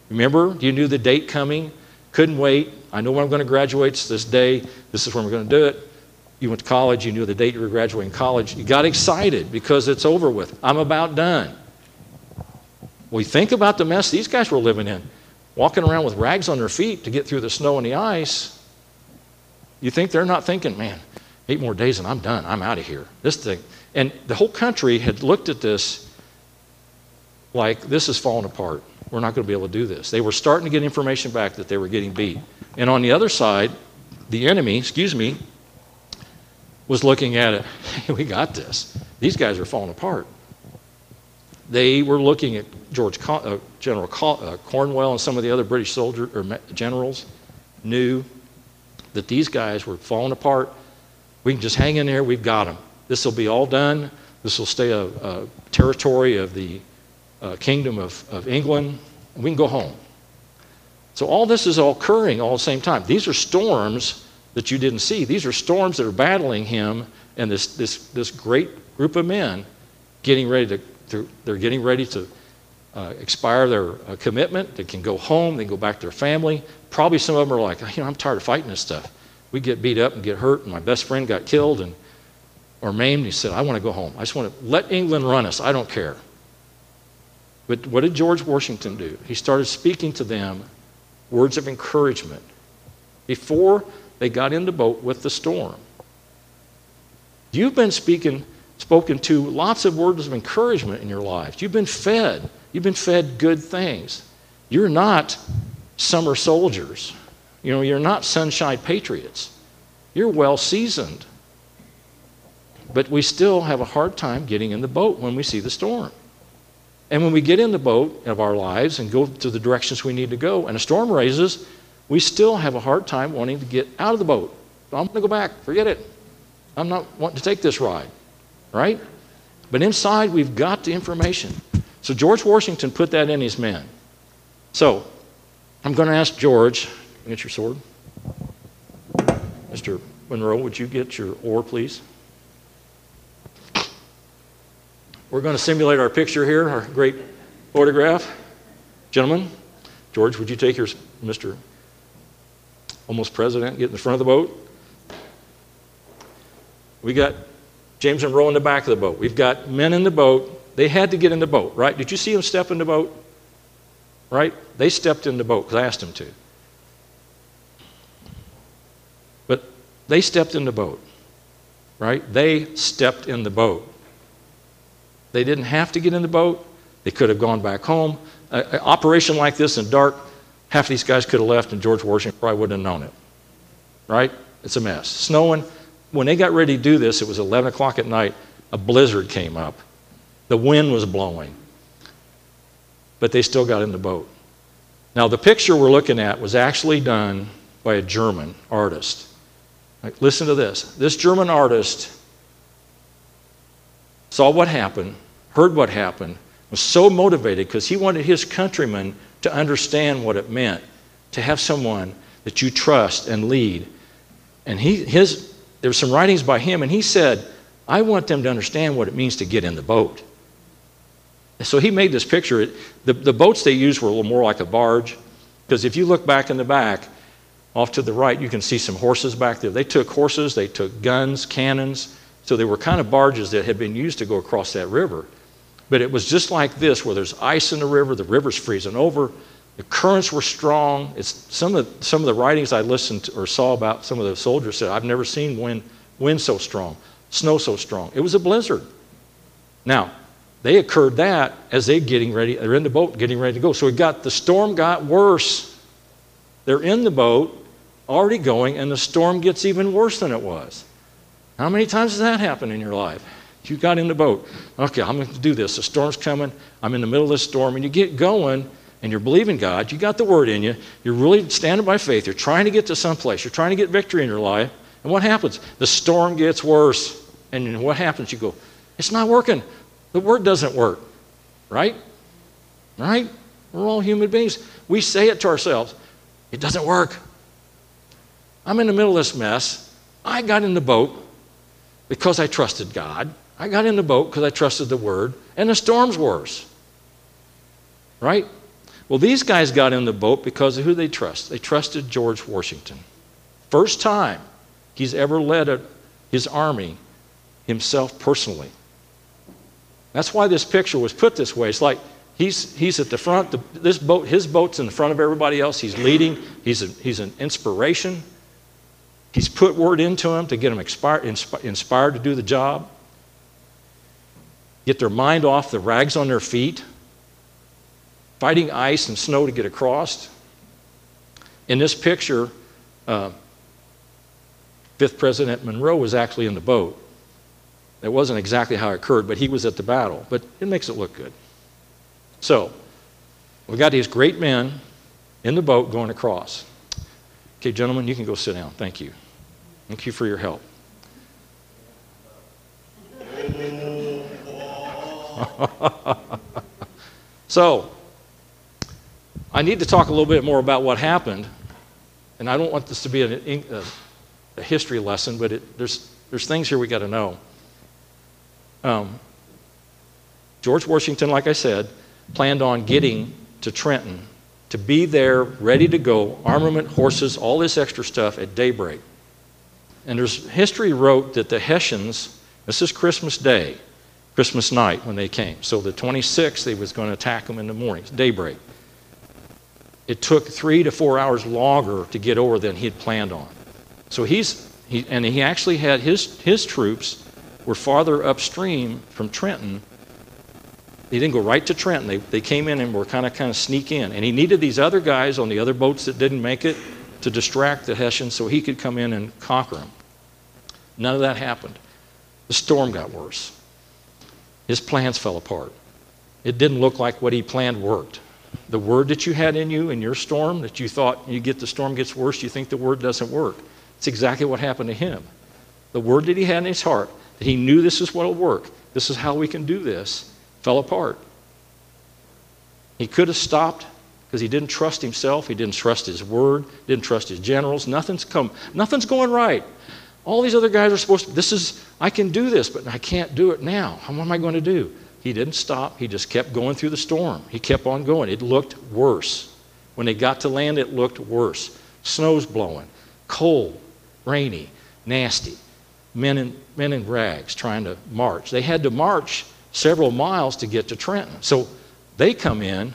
Remember, you knew the date coming, couldn't wait. I know when I'm going to graduate, it's this day, this is when we're going to do it you went to college, you knew the date you were graduating college, you got excited because it's over with. I'm about done. We think about the mess these guys were living in, walking around with rags on their feet to get through the snow and the ice. You think they're not thinking, man, eight more days and I'm done. I'm out of here. This thing. And the whole country had looked at this like this is falling apart. We're not going to be able to do this. They were starting to get information back that they were getting beat. And on the other side, the enemy, excuse me, was looking at it, [LAUGHS] hey, we got this. These guys are falling apart. They were looking at George uh, General uh, Cornwell and some of the other British soldiers or generals, knew that these guys were falling apart. We can just hang in there. We've got them. This will be all done. This will stay a, a territory of the uh, kingdom of, of England. We can go home. So all this is all occurring all at the same time. These are storms that you didn't see. These are storms that are battling him and this, this, this great group of men getting ready to, to they're getting ready to uh, expire their uh, commitment. They can go home, they can go back to their family. Probably some of them are like, you know, I'm tired of fighting this stuff. We get beat up and get hurt, and my best friend got killed and or maimed. He said, I want to go home. I just want to let England run us. I don't care. But what did George Washington do? He started speaking to them words of encouragement. Before they got in the boat with the storm. You've been speaking, spoken to lots of words of encouragement in your lives. You've been fed. You've been fed good things. You're not summer soldiers. You know, you're not sunshine patriots. You're well seasoned. But we still have a hard time getting in the boat when we see the storm. And when we get in the boat of our lives and go to the directions we need to go, and a storm raises, we still have a hard time wanting to get out of the boat. I'm going to go back. Forget it. I'm not wanting to take this ride. Right? But inside, we've got the information. So George Washington put that in his men. So I'm going to ask George, get your sword. Mr. Monroe, would you get your oar, please? We're going to simulate our picture here, our great photograph. Gentlemen, George, would you take your Mr. Almost President, get in the front of the boat? We got James and Monroe in the back of the boat. We've got men in the boat. They had to get in the boat, right? Did you see them step in the boat? Right? They stepped in the boat because I asked them to. But they stepped in the boat, right? They stepped in the boat. They didn't have to get in the boat. They could have gone back home. An operation like this in dark, half of these guys could have left and George Washington probably wouldn't have known it. Right? It's a mess. Snowing. When they got ready to do this, it was 11 o'clock at night. A blizzard came up. The wind was blowing. But they still got in the boat. Now, the picture we're looking at was actually done by a German artist. Like, listen to this. This German artist saw what happened, heard what happened, was so motivated because he wanted his countrymen to understand what it meant to have someone that you trust and lead. And he, his, there were some writings by him, and he said, I want them to understand what it means to get in the boat. So he made this picture. The, the boats they used were a little more like a barge, because if you look back in the back, off to the right, you can see some horses back there. They took horses, they took guns, cannons, so they were kind of barges that had been used to go across that river. But it was just like this, where there's ice in the river, the river's freezing over, the currents were strong. It's some of the, some of the writings I listened to or saw about some of the soldiers said, I've never seen wind, wind so strong, snow so strong. It was a blizzard. Now, they occurred that as they're getting ready, they're in the boat getting ready to go. So we got the storm got worse. They're in the boat, already going, and the storm gets even worse than it was. How many times has that happened in your life? You got in the boat. Okay, I'm going to do this. The storm's coming. I'm in the middle of this storm. And you get going and you're believing God. You got the word in you. You're really standing by faith. You're trying to get to some place. You're trying to get victory in your life. And what happens? The storm gets worse. And what happens? You go, it's not working. The word doesn't work. Right? Right? We're all human beings. We say it to ourselves. It doesn't work. I'm in the middle of this mess. I got in the boat because I trusted God. I got in the boat because I trusted the word, and the storm's worse. Right? Well, these guys got in the boat because of who they trust. They trusted George Washington. First time he's ever led a, his army himself personally. That's why this picture was put this way. It's like he's, he's at the front, the, this boat, his boat's in the front of everybody else. He's leading, he's, a, he's an inspiration. He's put word into them to get them inspired, inspired to do the job, get their mind off the rags on their feet, fighting ice and snow to get across. In this picture, uh, fifth President Monroe was actually in the boat. That wasn't exactly how it occurred, but he was at the battle. But it makes it look good. So, we got these great men in the boat going across. Okay, gentlemen, you can go sit down. Thank you. Thank you for your help. [LAUGHS] so, I need to talk a little bit more about what happened. And I don't want this to be a, a, a history lesson, but it, there's, there's things here we got to know. Um, George Washington, like I said, planned on getting to Trenton to be there ready to go, armament, horses, all this extra stuff at daybreak. And there's history wrote that the Hessians, this is Christmas Day, Christmas night when they came. So the 26th, they was going to attack them in the morning, daybreak. It took three to four hours longer to get over than he had planned on. So he's, he, and he actually had his, his troops were farther upstream from Trenton. They didn't go right to Trenton. They, they came in and were kind of kind of sneak in. And he needed these other guys on the other boats that didn't make it to distract the Hessians so he could come in and conquer them. None of that happened. The storm got worse. His plans fell apart. It didn't look like what he planned worked. The word that you had in you in your storm, that you thought you get the storm gets worse, you think the word doesn't work. It's exactly what happened to him. The word that he had in his heart, that he knew this is what will work, this is how we can do this, fell apart. He could have stopped because he didn't trust himself, he didn't trust his word, didn't trust his generals. Nothing's come, nothing's going right. All these other guys are supposed to, this is, I can do this, but I can't do it now. What am I going to do? He didn't stop. He just kept going through the storm. He kept on going. It looked worse. When they got to land, it looked worse. Snow's blowing, cold, rainy, nasty. Men in, men in rags trying to march. They had to march several miles to get to Trenton. So they come in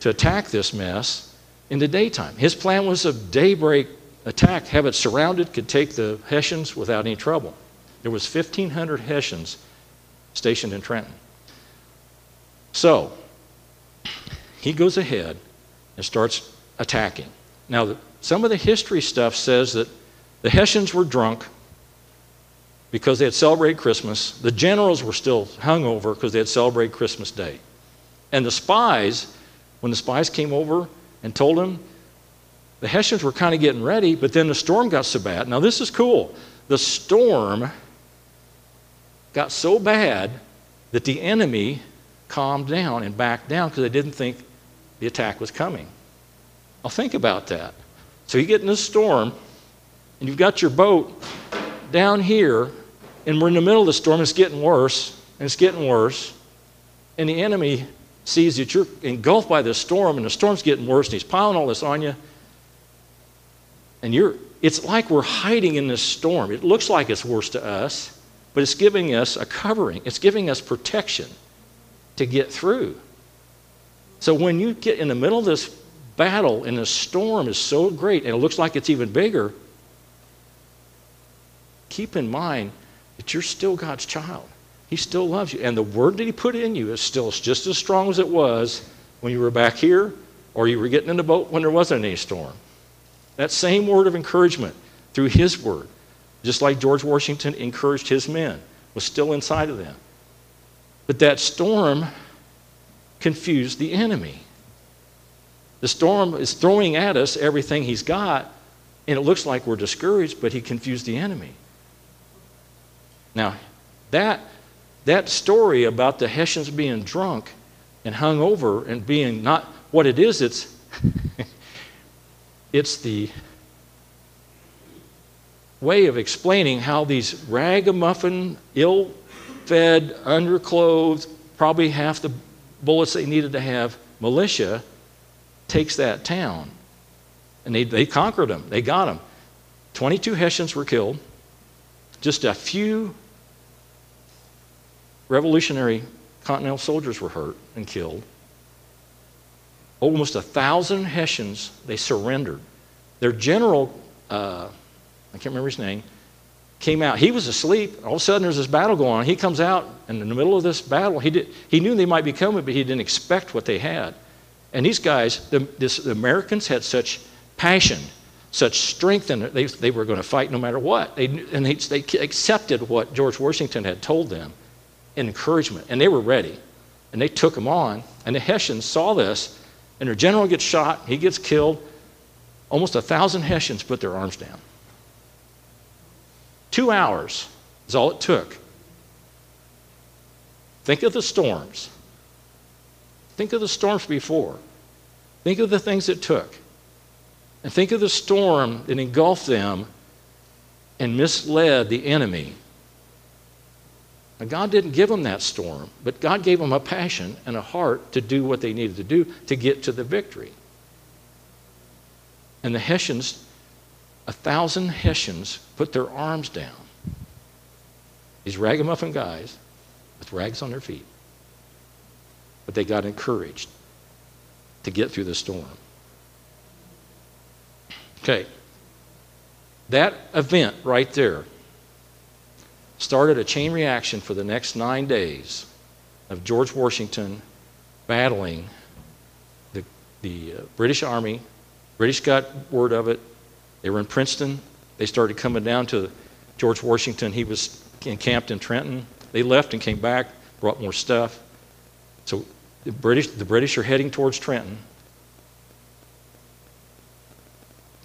to attack this mess in the daytime. His plan was a daybreak attack, have it surrounded, could take the Hessians without any trouble. There was 1,500 Hessians stationed in Trenton. So, he goes ahead and starts attacking. Now, some of the history stuff says that the Hessians were drunk because they had celebrated Christmas. The generals were still hungover because they had celebrated Christmas Day. And the spies, when the spies came over and told them, the Hessians were kind of getting ready, but then the storm got so bad. Now, this is cool. The storm got so bad that the enemy calmed down and backed down because they didn't think the attack was coming. I'll think about that. So you get in this storm, and you've got your boat down here, and we're in the middle of the storm, it's getting worse, and it's getting worse, and the enemy sees that you're engulfed by this storm, and the storm's getting worse, and he's piling all this on you, and you're it's like we're hiding in this storm. It looks like it's worse to us, but it's giving us a covering, it's giving us protection to get through. So when you get in the middle of this battle and the storm is so great and it looks like it's even bigger, keep in mind that you're still God's child. He still loves you. And the word that He put in you is still just as strong as it was when you were back here or you were getting in the boat when there wasn't any storm. That same word of encouragement through His word just like George Washington encouraged his men, was still inside of them. But that storm confused the enemy. The storm is throwing at us everything he's got, and it looks like we're discouraged, but he confused the enemy. Now, that, that story about the Hessians being drunk and hung over and being not what it is, it's, [LAUGHS] it's the way of explaining how these ragamuffin, ill fed, underclothed, probably half the bullets they needed to have militia takes that town. And they, they conquered them, they got them. 22 Hessians were killed, just a few revolutionary Continental soldiers were hurt and killed. Almost a thousand Hessians, they surrendered. Their general, uh, I can't remember his name, came out. He was asleep. All of a sudden, there's this battle going on. He comes out, and in the middle of this battle, he, did, he knew they might be coming, but he didn't expect what they had. And these guys, the, this, the Americans had such passion, such strength it, they, they were going to fight no matter what. They, and they, they accepted what George Washington had told them encouragement, and they were ready. And they took him on. And the Hessians saw this, and their general gets shot, he gets killed. Almost a thousand Hessians put their arms down. Two hours is all it took. Think of the storms. Think of the storms before. Think of the things it took. And think of the storm that engulfed them and misled the enemy. Now, God didn't give them that storm, but God gave them a passion and a heart to do what they needed to do to get to the victory. And the Hessians a thousand Hessians put their arms down. These ragamuffin guys with rags on their feet. But they got encouraged to get through the storm. Okay. that event right there started a chain reaction for the next nine days of George Washington battling the, the uh, British Army. British got word of it. They were in Princeton. They started coming down to George Washington. He was encamped in Trenton. They left and came back, brought more stuff. So the British, the British are heading towards Trenton.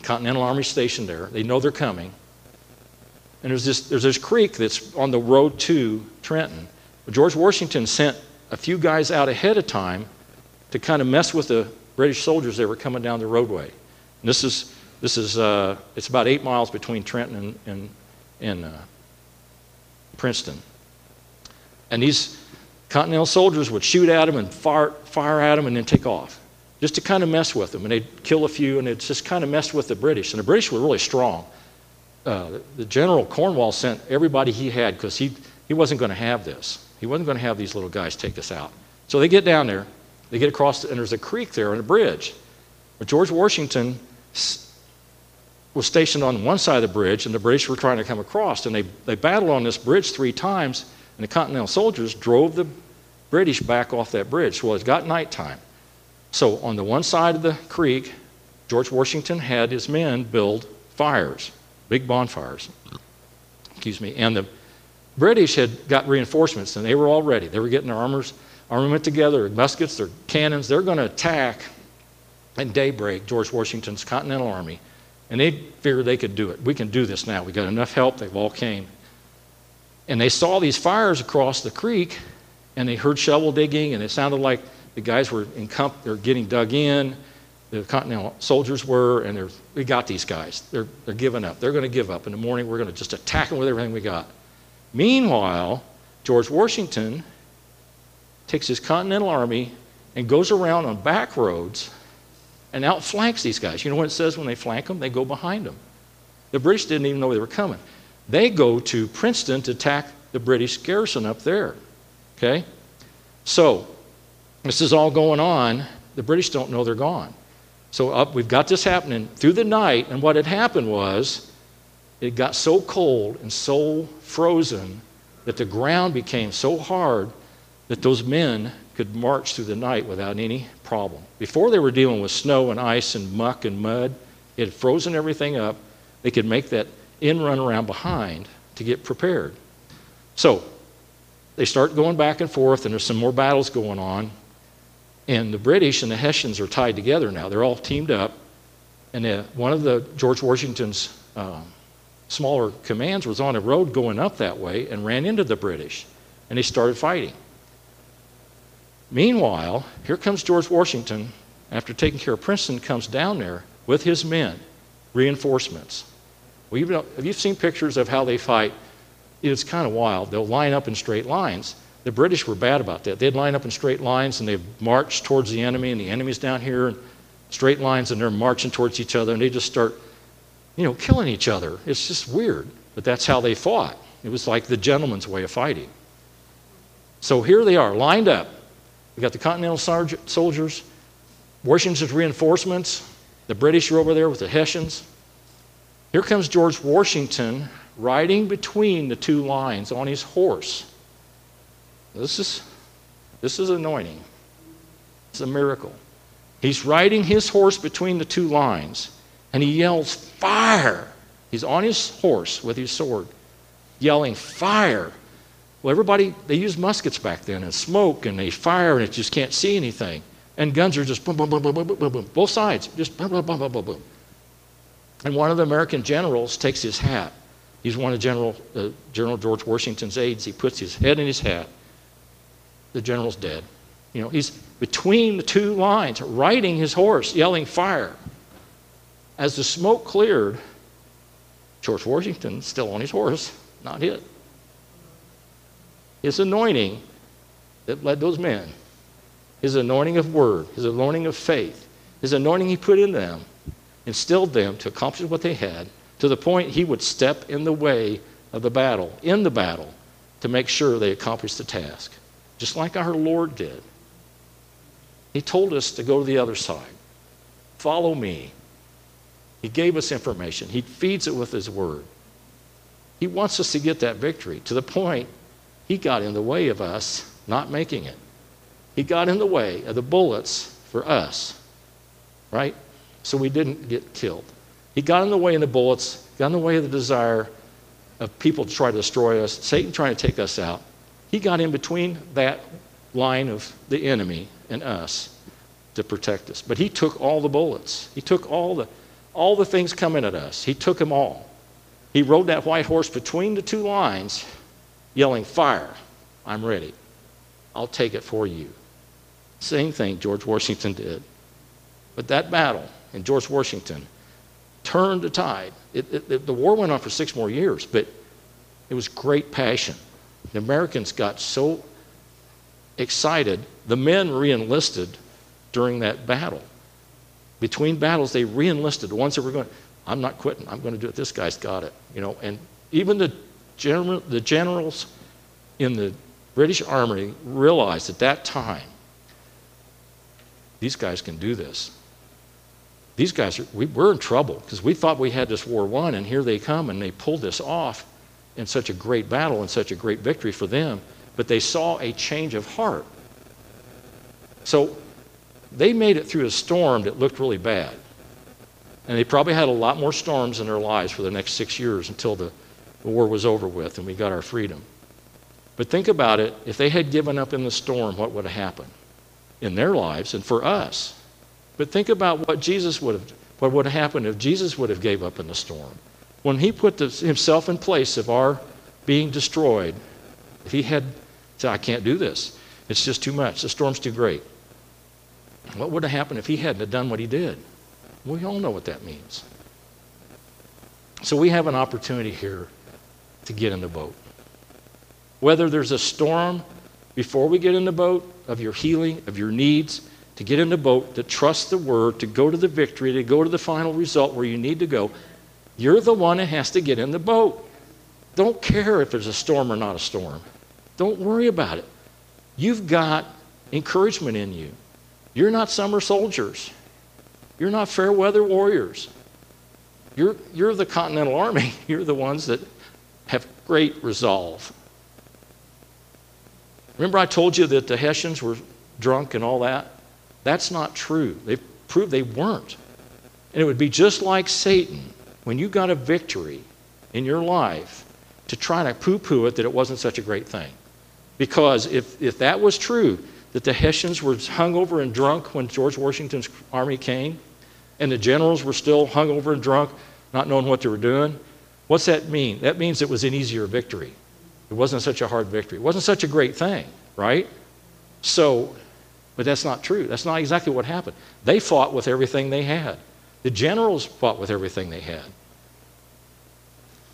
Continental Army stationed there. They know they're coming. And there's this, there's this creek that's on the road to Trenton. George Washington sent a few guys out ahead of time to kind of mess with the British soldiers that were coming down the roadway. And this is, this is uh, it's about eight miles between Trenton and, and, and uh, Princeton. And these Continental soldiers would shoot at them and fire, fire at them and then take off, just to kind of mess with them. And they'd kill a few, and it just kind of messed with the British. And the British were really strong. Uh, the General Cornwall sent everybody he had because he, he wasn't going to have this. He wasn't going to have these little guys take us out. So they get down there, they get across, and there's a creek there and a bridge. But George Washington was stationed on one side of the bridge, and the British were trying to come across. And they, they battled on this bridge three times, and the Continental soldiers drove the British back off that bridge. Well, it got nighttime. So on the one side of the creek, George Washington had his men build fires, big bonfires. Excuse me. And the British had got reinforcements, and they were all ready. They were getting their armors, armament together, muskets, their cannons. They're going to attack at daybreak George Washington's Continental Army. And they figured they could do it. We can do this now. We got enough help. They've all came. And they saw these fires across the creek, and they heard shovel digging, and it sounded like the guys were in comp- they're getting dug in. The Continental soldiers were, and we got these guys. They're, they're giving up. They're going to give up. In the morning, we're going to just attack them with everything we got. Meanwhile, George Washington takes his Continental Army and goes around on back roads and outflanks these guys. You know what it says when they flank them? They go behind them. The British didn't even know they were coming. They go to Princeton to attack the British garrison up there. Okay? So, this is all going on. The British don't know they're gone. So, up, we've got this happening through the night, and what had happened was it got so cold and so frozen that the ground became so hard that those men could march through the night without any problem. Before they were dealing with snow and ice and muck and mud, it had frozen everything up. They could make that in run around behind to get prepared. So they start going back and forth, and there's some more battles going on. And the British and the Hessians are tied together now. They're all teamed up. And uh, one of the George Washington's uh, smaller commands was on a road going up that way and ran into the British. And they started fighting. Meanwhile, here comes George Washington, after taking care of Princeton, comes down there with his men, reinforcements. Well, you have you seen pictures of how they fight? It's kind of wild. They'll line up in straight lines. The British were bad about that. They'd line up in straight lines and they'd march towards the enemy, and the enemy's down here, in straight lines, and they're marching towards each other, and they just start, you know, killing each other. It's just weird. But that's how they fought. It was like the gentleman's way of fighting. So here they are, lined up. We got the Continental soldiers, Washington's reinforcements. The British are over there with the Hessians. Here comes George Washington riding between the two lines on his horse. This is, this is anointing. It's a miracle. He's riding his horse between the two lines, and he yells, Fire! He's on his horse with his sword, yelling, Fire! Well, everybody, they used muskets back then and smoke and they fire and it just can't see anything. And guns are just boom, boom, boom, boom, boom, boom, boom. Both sides, just boom, boom, boom, boom, boom, boom. And one of the American generals takes his hat. He's one of General, uh, General George Washington's aides. He puts his head in his hat. The general's dead. You know, he's between the two lines, riding his horse, yelling fire. As the smoke cleared, George Washington, still on his horse, not hit. His anointing that led those men, his anointing of word, his anointing of faith, his anointing he put in them, instilled them to accomplish what they had to the point he would step in the way of the battle, in the battle, to make sure they accomplished the task, just like our Lord did. He told us to go to the other side. Follow me. He gave us information. He feeds it with His Word. He wants us to get that victory to the point He got in the way of us not making it. He got in the way of the bullets for us, right? So we didn't get killed. He got in the way of the bullets, got in the way of the desire of people to try to destroy us, Satan trying to take us out. He got in between that line of the enemy and us to protect us. But he took all the bullets. He took all the all the things coming at us. He took them all. He rode that white horse between the two lines, yelling, Fire, I'm ready. I'll take it for you. Same thing George Washington did. But that battle in George Washington turned the tide. It, it, the war went on for six more years, but it was great passion. The Americans got so excited. The men re enlisted during that battle. Between battles, they re enlisted. The ones that were going, I'm not quitting. I'm going to do it. This guy's got it. You know, and even the, general, the generals in the British Army realized at that time these guys can do this. These guys, are, we, we're in trouble because we thought we had this war won, and here they come and they pulled this off in such a great battle and such a great victory for them. But they saw a change of heart. So they made it through a storm that looked really bad. And they probably had a lot more storms in their lives for the next six years until the, the war was over with and we got our freedom. But think about it if they had given up in the storm, what would have happened in their lives and for us? But think about what Jesus would have, what would have happened if Jesus would have gave up in the storm. When he put the, himself in place of our being destroyed, if he had said, I can't do this, it's just too much, the storm's too great. What would have happened if he hadn't have done what he did? We all know what that means. So we have an opportunity here to get in the boat. Whether there's a storm before we get in the boat of your healing, of your needs, to get in the boat, to trust the word, to go to the victory, to go to the final result where you need to go, you're the one that has to get in the boat. Don't care if there's a storm or not a storm. Don't worry about it. You've got encouragement in you. You're not summer soldiers. You're not fair weather warriors. You're, you're the Continental Army. [LAUGHS] You're the ones that have great resolve. Remember, I told you that the Hessians were drunk and all that? That's not true. They've proved they weren't. And it would be just like Satan when you got a victory in your life to try to poo poo it that it wasn't such a great thing. Because if, if that was true, that the Hessians were hungover and drunk when George Washington's army came, and the generals were still hungover and drunk, not knowing what they were doing. What's that mean? That means it was an easier victory. It wasn't such a hard victory. It wasn't such a great thing, right? So, but that's not true. That's not exactly what happened. They fought with everything they had. The generals fought with everything they had.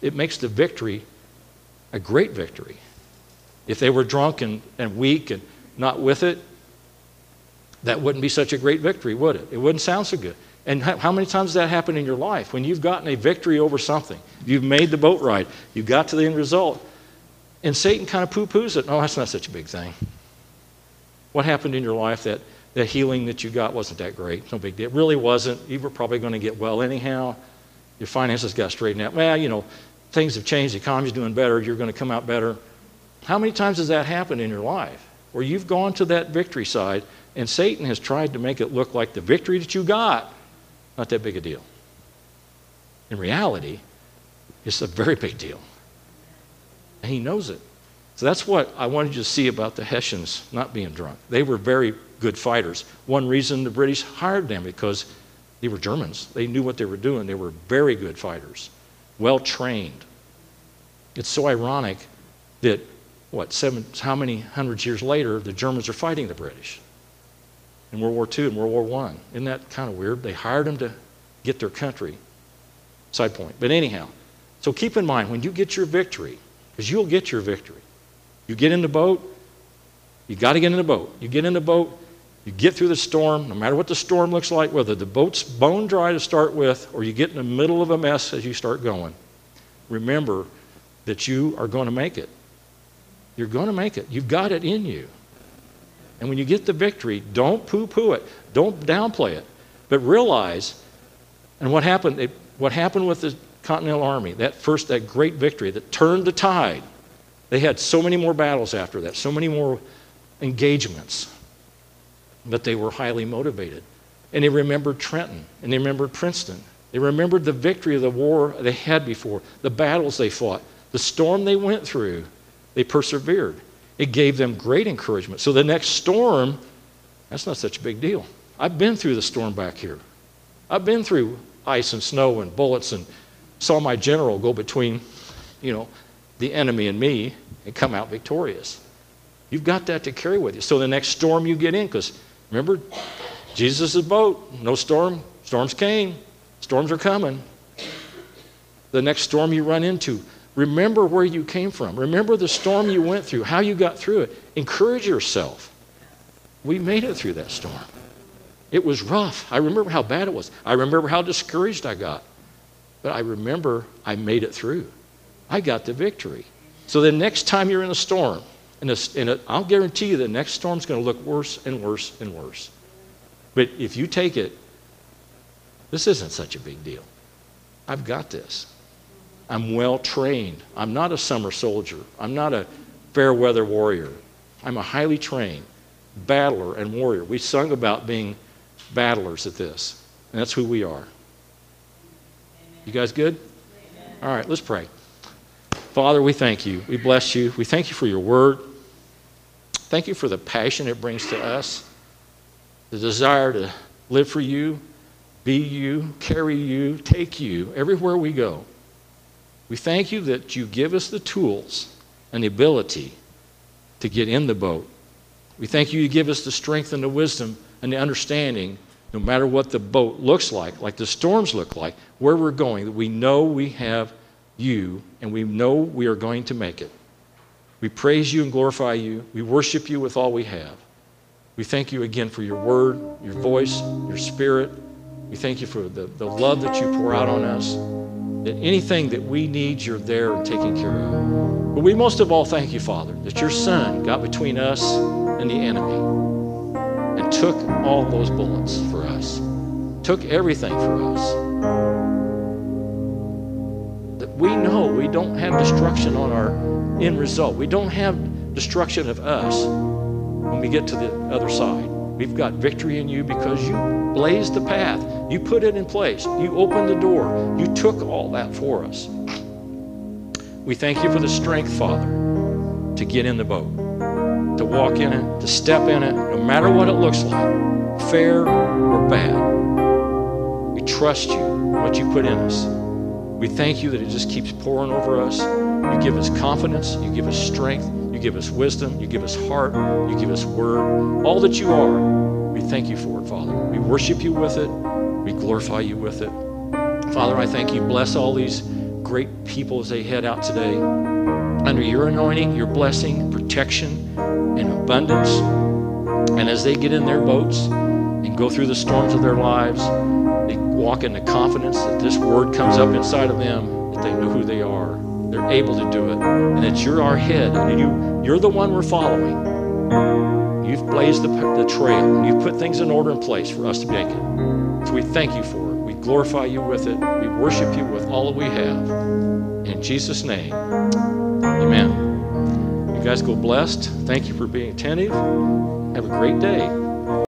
It makes the victory a great victory. If they were drunk and, and weak and not with it, that wouldn't be such a great victory, would it? It wouldn't sound so good. And how many times does that happen in your life? When you've gotten a victory over something, you've made the boat ride, you got to the end result, and Satan kind of poo poos it. No, that's not such a big thing. What happened in your life that the healing that you got wasn't that great? No big deal. It really wasn't. You were probably going to get well anyhow. Your finances got straightened out. Well, you know, things have changed. The economy's doing better. You're going to come out better. How many times has that happened in your life? where you've gone to that victory side and Satan has tried to make it look like the victory that you got, not that big a deal. In reality, it's a very big deal. And he knows it. So that's what I wanted you to see about the Hessians not being drunk. They were very good fighters. One reason the British hired them because they were Germans. They knew what they were doing. They were very good fighters, well trained. It's so ironic that what, seven, how many hundreds years later, the Germans are fighting the British in World War II and World War I. Isn't that kind of weird? They hired them to get their country. Side point. But anyhow, so keep in mind when you get your victory, because you'll get your victory. You get in the boat, you got to get in the boat. You get in the boat, you get through the storm, no matter what the storm looks like, whether the boat's bone dry to start with or you get in the middle of a mess as you start going. Remember that you are going to make it. You're going to make it. You've got it in you. And when you get the victory, don't poo poo it, don't downplay it, but realize. And what happened? They, what happened with the Continental Army, that first, that great victory that turned the tide. They had so many more battles after that, so many more engagements, but they were highly motivated. And they remembered Trenton, and they remembered Princeton. They remembered the victory of the war they had before, the battles they fought, the storm they went through. They persevered. It gave them great encouragement. So the next storm, that's not such a big deal. I've been through the storm back here. I've been through ice and snow and bullets and saw my general go between, you know, the enemy and me and come out victorious. You've got that to carry with you. So the next storm you get in, because remember, Jesus' boat, no storm, storms came, storms are coming. The next storm you run into, remember where you came from. Remember the storm you went through, how you got through it. Encourage yourself. We made it through that storm. It was rough. I remember how bad it was. I remember how discouraged I got. But I remember I made it through. I got the victory. So the next time you're in a storm, and, I'll guarantee you the next storm's going to look worse and worse and worse. But if you take it, this isn't such a big deal. I've got this. I'm well trained. I'm not a summer soldier. I'm not a fair weather warrior. I'm a highly trained battler and warrior. We sung about being battlers at this, and that's who we are. You guys good? All right, let's pray. Father, we thank you. We bless you. We thank you for your word. Thank you for the passion it brings to us, the desire to live for you, be you, carry you, take you everywhere we go. We thank you that you give us the tools and the ability to get in the boat. We thank you you give us the strength and the wisdom and the understanding no matter what the boat looks like, like the storms look like, where we're going, that we know we have you and we know we are going to make it. We praise you and glorify you. We worship you with all we have. We thank you again for your word, your voice, your spirit. We thank you for the, the love that you pour out on us. That anything that we need, you're there and taking care of. But we most of all thank you, Father, that your Son got between us and the enemy and took all those bullets for us, took everything for us. We know we don't have destruction on our end result. We don't have destruction of us when we get to the other side. We've got victory in you because you blazed the path. You put it in place. You opened the door. You took all that for us. We thank you for the strength, Father, to get in the boat to walk in it, to step in it, no matter what it looks like, fair or bad. We trust you, what you put in us. We thank you that it just keeps pouring over us. You give us confidence, you give us strength, you give us wisdom, you give us heart, you give us word. All that you are, we thank you for it, Father. We worship you with it, we glorify you with it. Father, I thank you. Bless all these great people as they head out today under your anointing, your blessing, protection, and abundance. And as they get in their boats and go through the storms of their lives, walk in the confidence that this word comes up inside of them, that they know who they are. They're able to do it. And that you're our head, and you, you're the one we're following. You've blazed the, the trail, and you've put things in order and place for us to make it. So we thank you for it. We glorify you with it. We worship you with all that we have. In Jesus' name, amen. You guys go blessed. Thank you for being attentive. Have a great day.